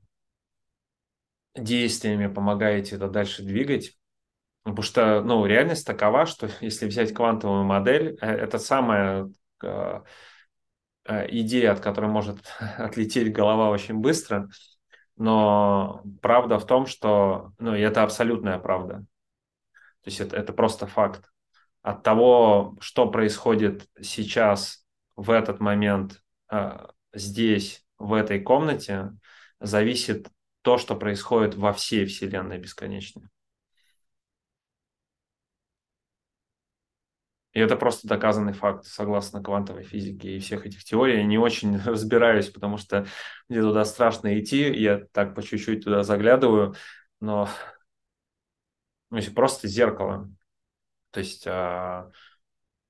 действиями помогаете это дальше двигать. Потому что, ну, реальность такова, что если взять квантовую модель, э, это самая э, э, идея, от которой может отлететь голова очень быстро, но правда в том, что, ну, и это абсолютная правда. То есть это, это просто факт. От того, что происходит сейчас, в этот момент, здесь, в этой комнате, зависит то, что происходит во всей Вселенной бесконечной. И это просто доказанный факт, согласно квантовой физике и всех этих теорий. Я не очень разбираюсь, потому что мне туда страшно идти. Я так по чуть-чуть туда заглядываю, но ну, просто зеркало. То есть а,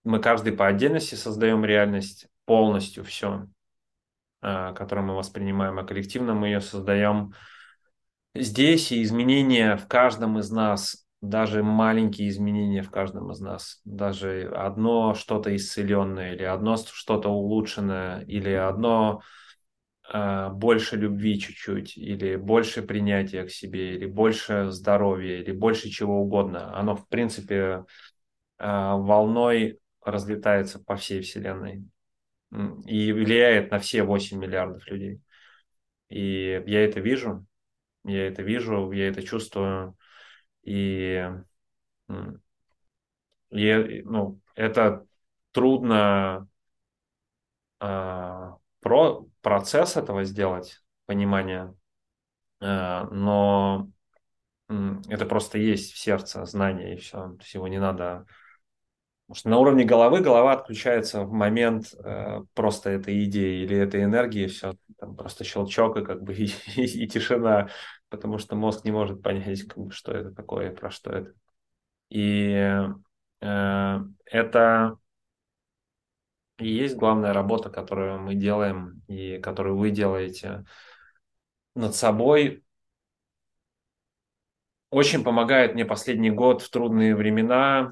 мы каждый по отдельности создаем реальность полностью все, а, которую мы воспринимаем, а коллективно мы ее создаем здесь, и изменения в каждом из нас даже маленькие изменения в каждом из нас, даже одно что-то исцеленное, или одно что-то улучшенное, или одно э, больше любви чуть-чуть, или больше принятия к себе, или больше здоровья, или больше чего угодно, оно в принципе э, волной разлетается по всей Вселенной и влияет на все 8 миллиардов людей. И я это вижу, я это вижу, я это чувствую. И, и ну, это трудно э, про процесс этого сделать, понимание, э, но это просто есть в сердце знание и все. То не надо Потому что на уровне головы голова отключается в момент э, просто этой идеи или этой энергии, все, там просто щелчок и как бы и, и, и тишина потому что мозг не может понять, что это такое, про что это. И э, это и есть главная работа, которую мы делаем и которую вы делаете над собой. Очень помогает мне последний год в трудные времена.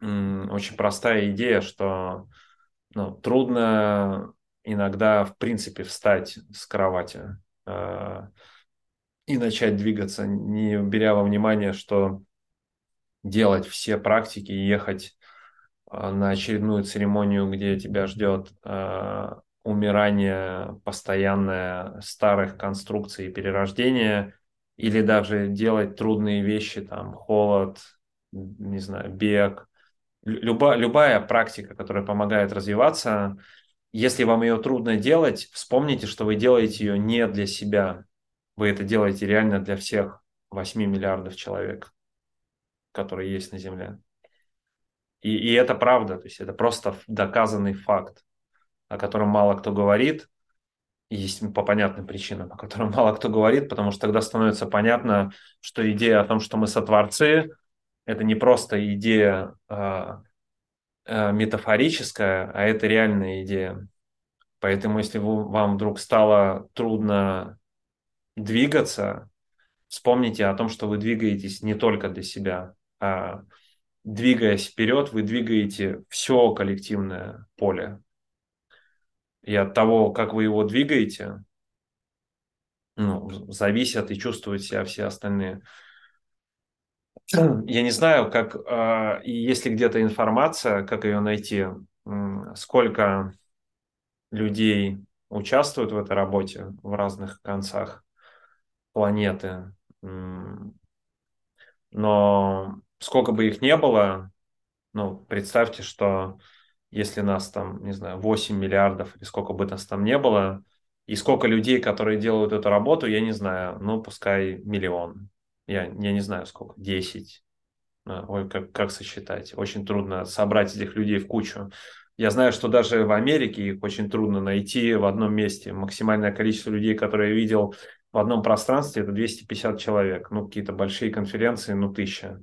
Очень простая идея, что ну, трудно иногда, в принципе, встать с кровати. И начать двигаться, не беря во внимание, что делать все практики, ехать а, на очередную церемонию, где тебя ждет э, умирание постоянное старых конструкций и перерождение, или даже делать трудные вещи, там, холод, не знаю, бег, Люба, любая практика, которая помогает развиваться, если вам ее трудно делать, вспомните, что вы делаете ее не для себя, вы это делаете реально для всех 8 миллиардов человек, которые есть на Земле. И, и это правда, то есть это просто доказанный факт, о котором мало кто говорит, есть по понятным причинам, о котором мало кто говорит, потому что тогда становится понятно, что идея о том, что мы сотворцы, это не просто идея э, э, метафорическая, а это реальная идея. Поэтому, если вам вдруг стало трудно двигаться, вспомните о том, что вы двигаетесь не только для себя, а двигаясь вперед, вы двигаете все коллективное поле. и от того, как вы его двигаете, ну, зависят и чувствуют себя все остальные. Я не знаю, как, э, есть ли где-то информация, как ее найти, сколько людей участвуют в этой работе в разных концах планеты. Но сколько бы их не было, ну, представьте, что если нас там, не знаю, 8 миллиардов или сколько бы нас там не было, и сколько людей, которые делают эту работу, я не знаю, ну, пускай миллион. Я, я не знаю, сколько, 10. Ой, как, как сосчитать? Очень трудно собрать этих людей в кучу. Я знаю, что даже в Америке их очень трудно найти в одном месте. Максимальное количество людей, которые я видел в одном пространстве, это 250 человек. Ну, какие-то большие конференции, ну, тысяча.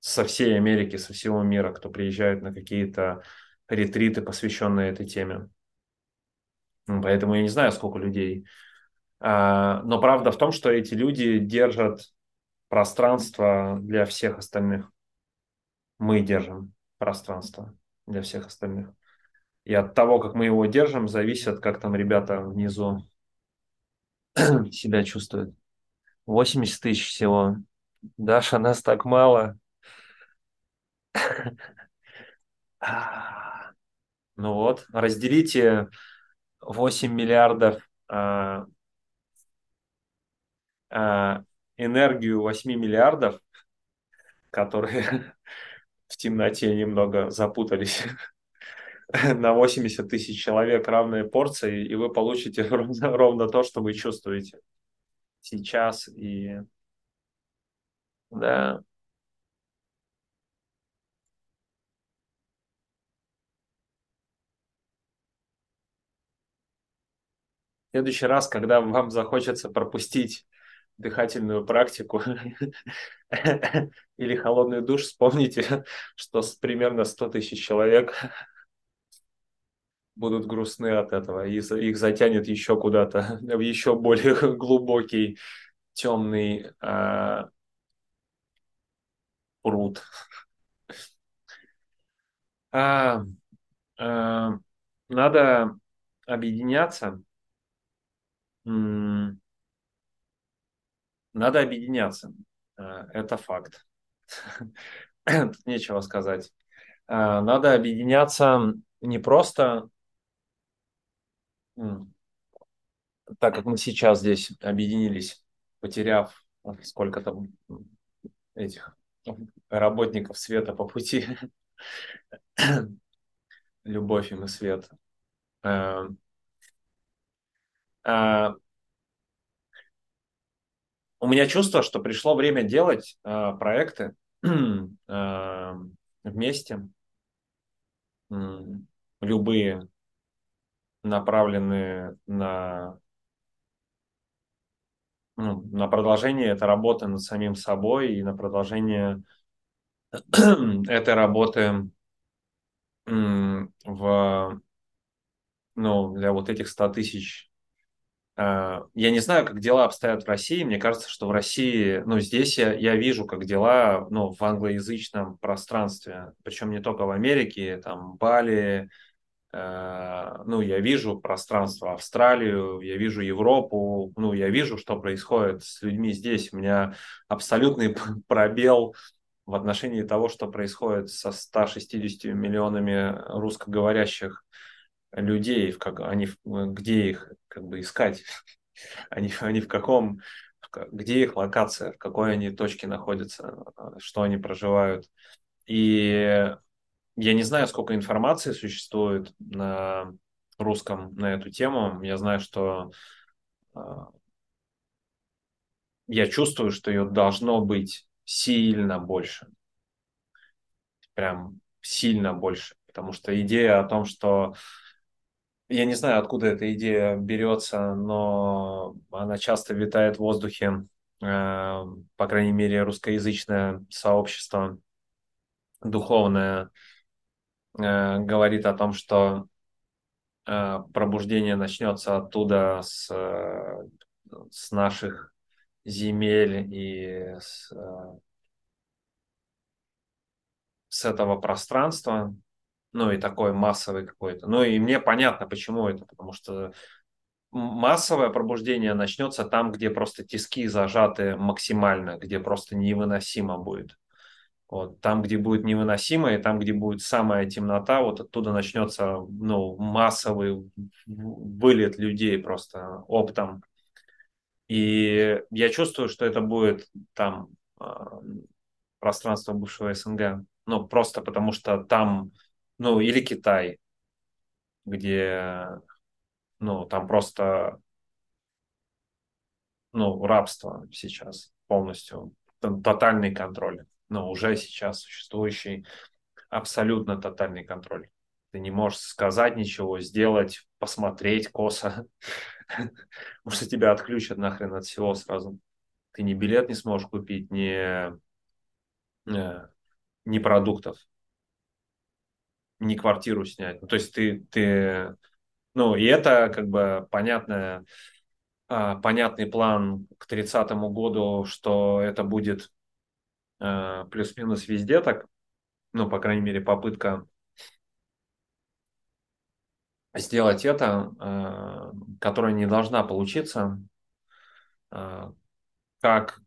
Со всей Америки, со всего мира, кто приезжает на какие-то ретриты, посвященные этой теме. Поэтому я не знаю, сколько людей. А, но правда в том, что эти люди держат пространство для всех остальных. Мы держим пространство для всех остальных. И от того, как мы его держим, зависит, как там ребята внизу себя чувствуют. 80 тысяч всего. Даша, нас так мало. Ну вот, разделите 8 миллиардов а, а, энергию 8 миллиардов, которые в темноте немного запутались, на 80 тысяч человек равные порции, и вы получите ровно, ровно то, что вы чувствуете сейчас. И да, В следующий раз, когда вам захочется пропустить дыхательную практику или холодный душ, вспомните, что примерно 100 тысяч человек будут грустны от этого, и их затянет еще куда-то, в еще более глубокий темный а, пруд. А, а, надо объединяться. Надо объединяться. А, это факт. Тут нечего сказать. А, надо объединяться не просто так, как мы сейчас здесь объединились, потеряв сколько там этих работников света по пути. Любовь им и свет. А, у меня чувство, что пришло время делать э, проекты э, вместе, любые направленные на ну, на продолжение этой работы над самим собой и на продолжение этой работы в ну, для вот этих 100 тысяч а, я не знаю, как дела обстоят в России. Мне кажется, что в России, ну, здесь я, я вижу, как дела, ну, в англоязычном пространстве, причем не только в Америке, там, Бали, э, ну, я вижу пространство Австралию, я вижу Европу, ну, я вижу, что происходит с людьми здесь. У меня абсолютный пробел в отношении того, что происходит со 160 миллионами русскоговорящих людей, как они, где их как бы искать, они, они в каком, где их локация, в какой они точке находятся, что они проживают. И я не знаю, сколько информации существует на русском на эту тему. Я знаю, что а, я чувствую, что ее должно быть сильно больше. Прям сильно больше. Потому что идея о том, что я не знаю, откуда эта идея берется, но она часто витает в воздухе, э, по крайней мере, русскоязычное сообщество духовное э, говорит о том, что э, пробуждение начнется оттуда с, с наших земель и с, с этого пространства, ну и такой массовый какой-то. Ну и мне понятно, почему это, потому что массовое пробуждение начнется там, где просто тиски зажаты максимально, где просто невыносимо будет. Вот, там, где будет невыносимо, и там, где будет самая темнота, вот оттуда начнется ну, массовый вылет людей просто оптом. И я чувствую, что это будет там а, пространство бывшего СНГ. Ну, просто потому что там, ну, или Китай, где, ну, там просто, ну, рабство сейчас полностью, тотальный контроль но уже сейчас существующий абсолютно тотальный контроль. Ты не можешь сказать ничего, сделать, посмотреть косо. Может, тебя отключат нахрен от всего сразу. Ты ни билет не сможешь купить, ни, э, ни продуктов, ни квартиру снять. Ну, то есть ты, ты, ну, и это как бы понятное, а, понятный план к 30 году, что это будет плюс-минус везде так, ну, по крайней мере, попытка сделать это, э, которая не должна получиться, э, как,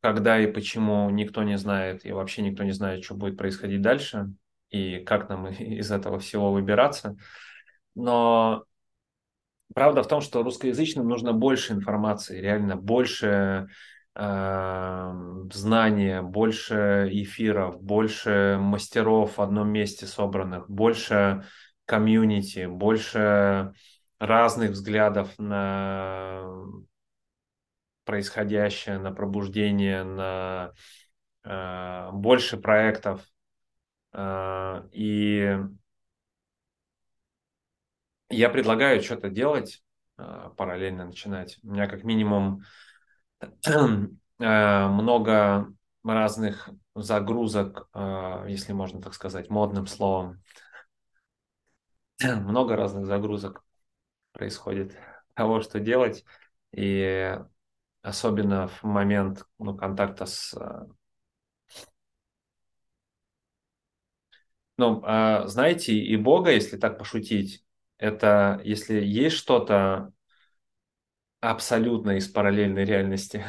когда и почему никто не знает, и вообще никто не знает, что будет происходить дальше, и как нам из этого всего выбираться. Но правда в том, что русскоязычным нужно больше информации, реально больше знания, больше эфиров, больше мастеров в одном месте собранных, больше комьюнити, больше разных взглядов на происходящее, на пробуждение, на э, больше проектов. Э, и я предлагаю что-то делать, э, параллельно начинать. У меня как минимум много разных загрузок, э, если можно так сказать, модным словом. Много разных загрузок происходит того, что делать. И особенно в момент ну, контакта с... Э, ну, знаете, и Бога, если так пошутить, это если есть что-то абсолютно из параллельной реальности,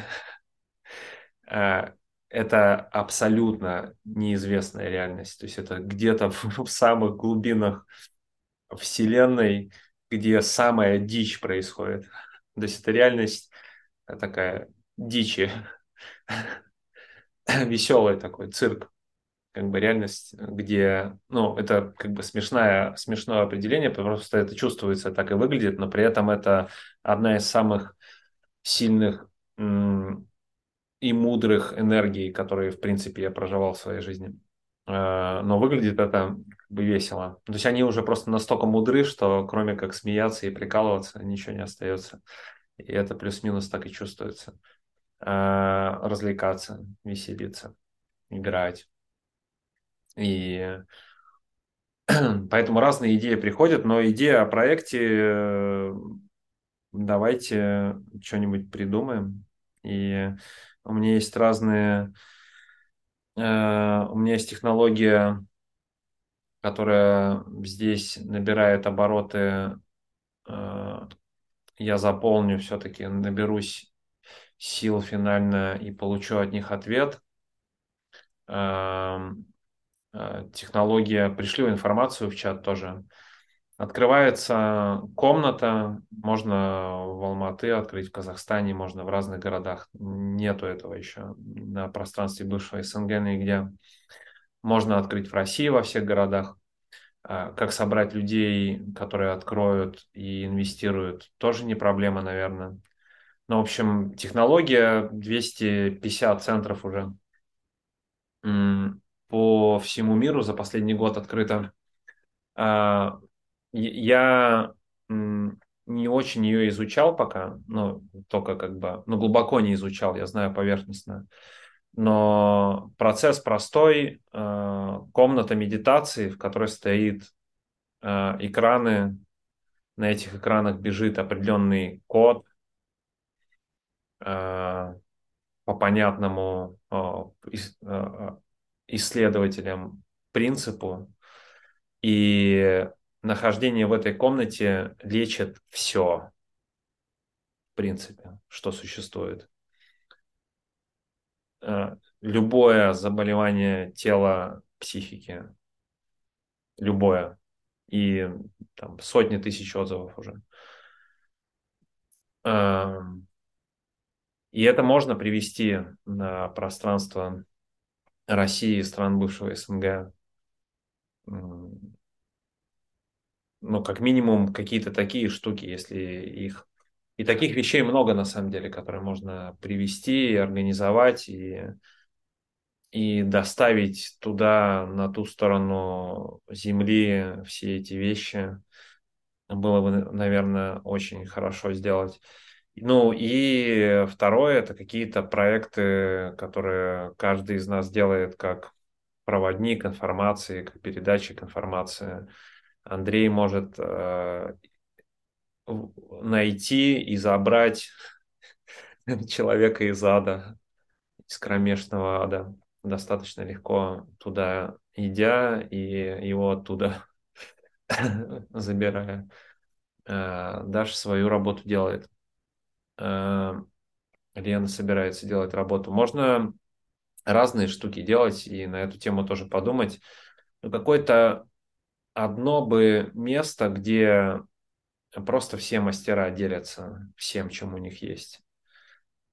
э, это абсолютно неизвестная реальность. То есть это где-то в, самых глубинах Вселенной, где самая дичь происходит. То есть это реальность такая дичи, веселый такой цирк, как бы реальность, где, ну, это как бы смешное, смешное определение, просто это чувствуется, так и выглядит, но при этом это одна из самых сильных и мудрых энергий, которые, в принципе, я проживал в своей жизни. Э, но выглядит это как бы весело. То есть они уже просто настолько мудры, что кроме как смеяться и прикалываться, ничего не остается. И это плюс-минус так и чувствуется. Э, развлекаться, веселиться, играть. И поэтому разные идеи приходят, но идея о проекте э, давайте что-нибудь придумаем. И у меня есть разные... Э, у меня есть технология, которая здесь набирает обороты. Э, я заполню все-таки, наберусь сил финально и получу от них ответ. Э, технология, пришлю информацию в чат тоже. Открывается комната, можно в Алматы открыть, в Казахстане, можно в разных городах. Нету этого еще на пространстве бывшего СНГ нигде. Можно открыть в России во всех городах. А, как собрать людей, которые откроют и инвестируют, тоже не проблема, наверное. Ну, в общем, технология 250 центров уже по всему миру за последний год открыто а, я не очень ее изучал пока, ну, только как бы, ну, глубоко не изучал, я знаю поверхностно. Но процесс простой, э, комната медитации, в которой стоит э, экраны, на этих экранах бежит определенный код по понятному исследователям принципу, И нахождение в этой комнате лечит все, в принципе, что существует. Э, любое заболевание тела, психики, любое. И там сотни тысяч отзывов уже. Эм, и это можно привести на пространство России и стран бывшего СНГ. Ну, как минимум, какие-то такие штуки, если их... И таких вещей много, на самом деле, которые можно привести, организовать, и, и доставить туда, на ту сторону Земли все эти вещи. Было бы, наверное, очень хорошо сделать. Ну и второе, это какие-то проекты, которые каждый из нас делает как проводник информации, как передатчик информации. Андрей может э, найти и забрать человека из ада, из кромешного ада, достаточно легко туда идя и его оттуда забирая. Э, Даша свою работу делает. Э, Лена собирается делать работу. Можно разные штуки делать и на эту тему тоже подумать. Но какое-то одно бы место, где просто все мастера делятся всем, чем у них есть.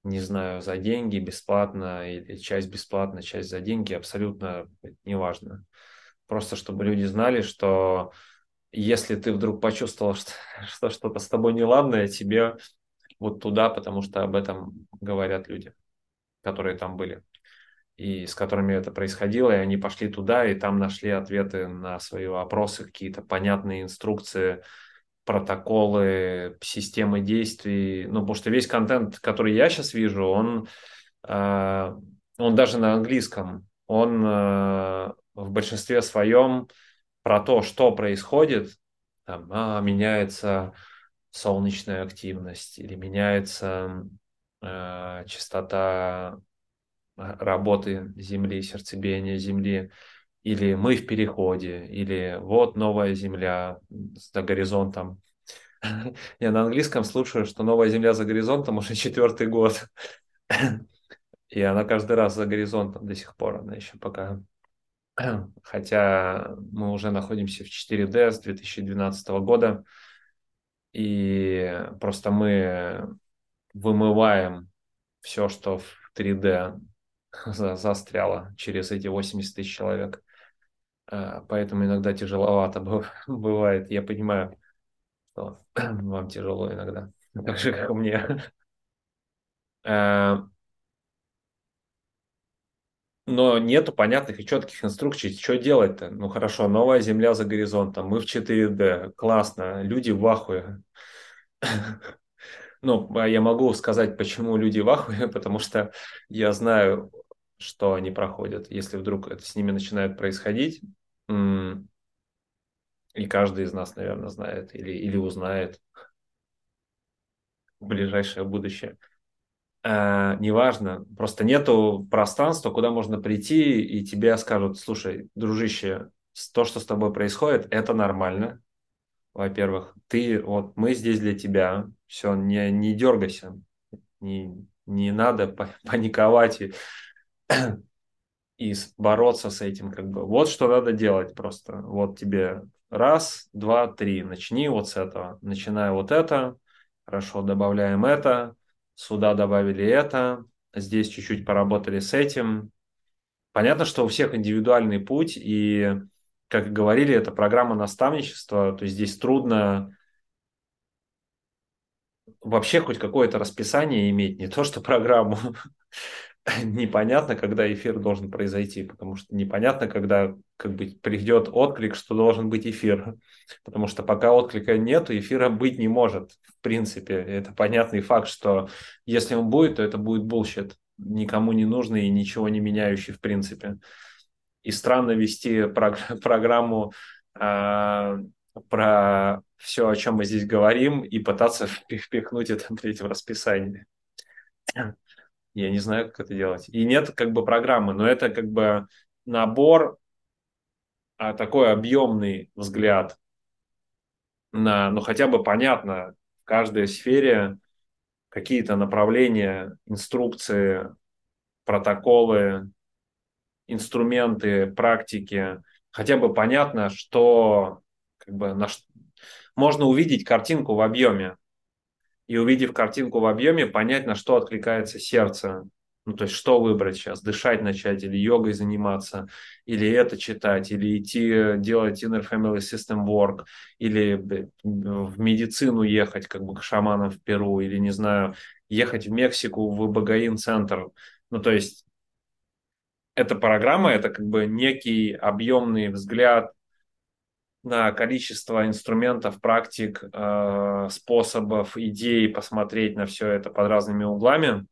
Не знаю, за деньги, бесплатно, или часть бесплатно, часть за деньги, абсолютно неважно. Просто чтобы люди знали, что если ты вдруг почувствовал, что что-то с тобой неладное, тебе вот туда, потому что об этом говорят люди, которые там были и с которыми это происходило, и они пошли туда, и там нашли ответы на свои вопросы, какие-то понятные инструкции, протоколы, системы действий. Ну, потому что весь контент, который я сейчас вижу, он, э, он даже на английском, он э, в большинстве своем про то, что происходит, там, а, меняется солнечная активность или меняется э, частота работы Земли, сердцебиения Земли, или мы в переходе, или вот новая Земля за горизонтом. Я на английском слушаю, что новая Земля за горизонтом уже четвертый год. И она каждый раз за горизонтом до сих пор, она еще пока... Хотя мы уже находимся в 4D с 2012 года, и просто мы вымываем все, что в 3D застряло через эти 80 тысяч человек. А, поэтому иногда тяжеловато бывает. Я понимаю, что вам тяжело иногда, так же, как мне. Но нету понятных и четких инструкций, что делать-то. Ну хорошо, новая земля за горизонтом, мы в 4D, классно, люди в ахуе. Ну, а я могу сказать, почему люди в ахуе, потому что я знаю, что они проходят, если вдруг это с ними начинает происходить. И каждый из нас, наверное, знает или, или узнает в ближайшее будущее. А, неважно, просто нету пространства, куда можно прийти, и тебе скажут, слушай, дружище, то, что с тобой происходит, это нормально, во-первых, ты, вот мы здесь для тебя, все, не, не дергайся, не, не надо паниковать и, и бороться с этим, как бы. Вот что надо делать просто. Вот тебе раз, два, три, начни вот с этого. Начиная вот это, хорошо, добавляем это, сюда добавили это, здесь чуть-чуть поработали с этим. Понятно, что у всех индивидуальный путь, и как говорили, это программа наставничества, то есть здесь трудно вообще хоть какое-то расписание иметь, не то что программу. непонятно, когда эфир должен произойти, потому что непонятно, когда как бы придет отклик, что должен быть эфир. Потому что пока отклика нет, эфира быть не может. В принципе, это понятный факт, что если он будет, то это будет bullshit, никому не нужный и ничего не меняющий в принципе и странно вести прог- программу э, про все, о чем мы здесь говорим, и пытаться впихнуть это в расписание. Я не знаю, как это делать. И нет как бы программы, но это как бы набор а такой объемный взгляд на, ну хотя бы понятно, в каждой сфере какие-то направления, инструкции, протоколы, инструменты, практики, хотя бы понятно, что как бы на, можно увидеть картинку в объеме. И увидев картинку в объеме, понять, на что откликается сердце. Ну, то есть, что выбрать сейчас? Дышать начать или йогой заниматься, или это читать, или идти делать Inner Family System Work, или в медицину ехать, как бы к шаманам в Перу, или, не знаю, ехать в Мексику в Багаин-центр. Ну, то есть, эта программа – это как бы некий объемный взгляд на количество инструментов, практик, э, способов, идей, посмотреть на все это под разными углами.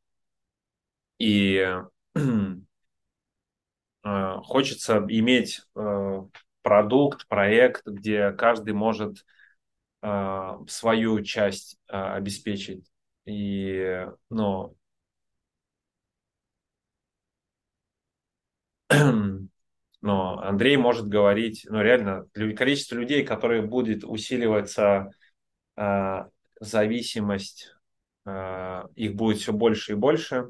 И э, хочется иметь э, продукт, проект, где каждый может свою часть обеспечить. И, ну, но Андрей может говорить, ну реально, количество людей, которые будет усиливаться э, зависимость, э, их будет все больше и больше,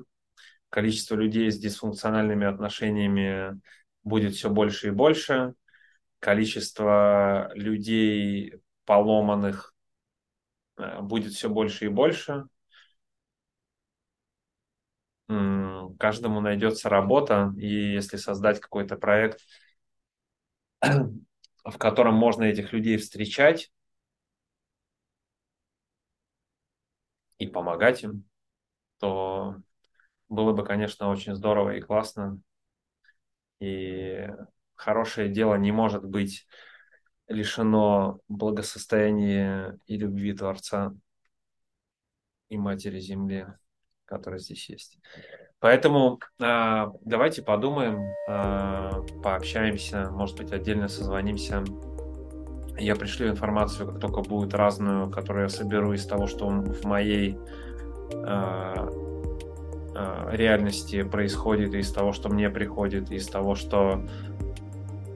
количество людей с дисфункциональными отношениями будет все больше и больше, количество людей поломанных э, будет все больше и больше каждому найдется работа, и если создать какой-то проект, в котором можно этих людей встречать и помогать им, то было бы, конечно, очень здорово и классно. И хорошее дело не может быть лишено благосостояния и любви Творца и Матери Земли которая здесь есть. Поэтому э, давайте подумаем, э, пообщаемся, может быть, отдельно созвонимся. Я пришлю информацию, как только будет разную, которую я соберу из того, что в моей э, э, реальности происходит, из того, что мне приходит, из того, что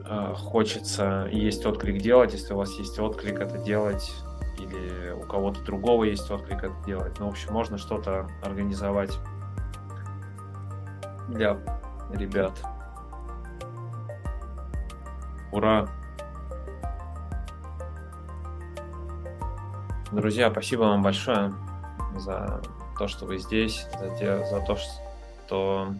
э, хочется, есть отклик делать. Если у вас есть отклик, это делать или у кого-то другого есть отклик это делать. Ну, в общем, можно что-то организовать для ребят. Ура! Друзья, спасибо вам большое за то, что вы здесь, за, те, за то, что...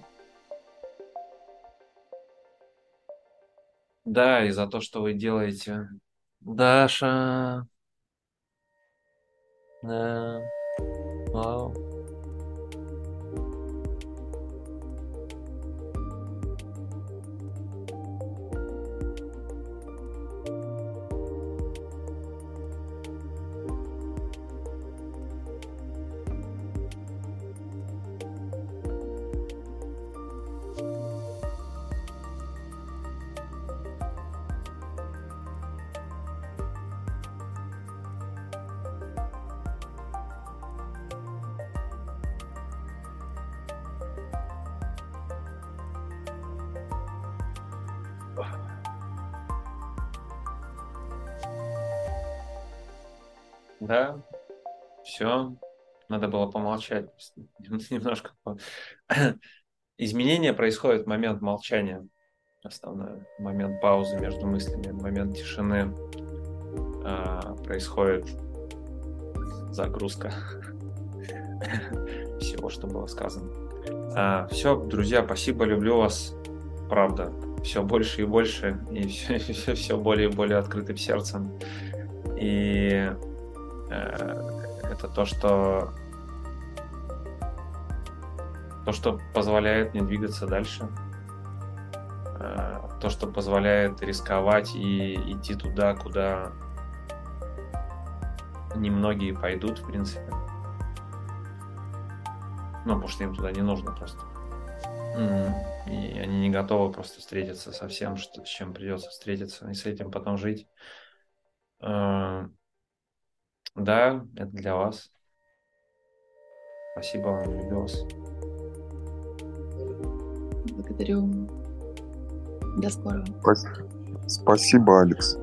Да, и за то, что вы делаете. Даша, Да. Все. Надо было помолчать немножко. Изменения происходят в момент молчания. Основной момент паузы между мыслями, момент тишины. А, происходит загрузка всего, что было сказано. А, все, друзья, спасибо, люблю вас. Правда, все больше и больше, и все, все, все более и более открытым сердцем. И Э, это то, что то, что позволяет мне двигаться дальше, э, то, что позволяет рисковать и идти туда, куда немногие пойдут, в принципе. Ну, потому что им туда не нужно просто. И они не готовы просто встретиться со всем, что, с чем придется встретиться, и с этим потом жить. Да, это для вас. Спасибо вам, люблю вас. Благодарю. До скорого. Спасибо. Спасибо, Алекс.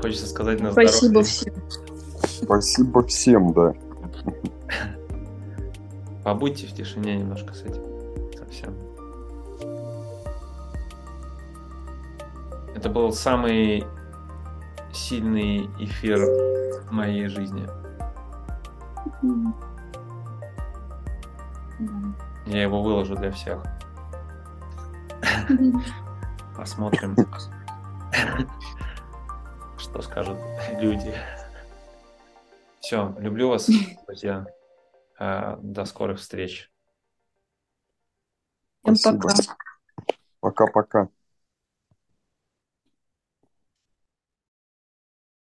Хочется сказать на Спасибо здоровье. всем. Спасибо всем, да. Побудьте в тишине немножко с этим. Совсем. Это был самый сильный эфир в моей жизни. М. Я его выложу для всех. Посмотрим, что скажут люди. Все, люблю вас, друзья. А, До скорых встреч. Всем Спасибо. пока. Пока-пока.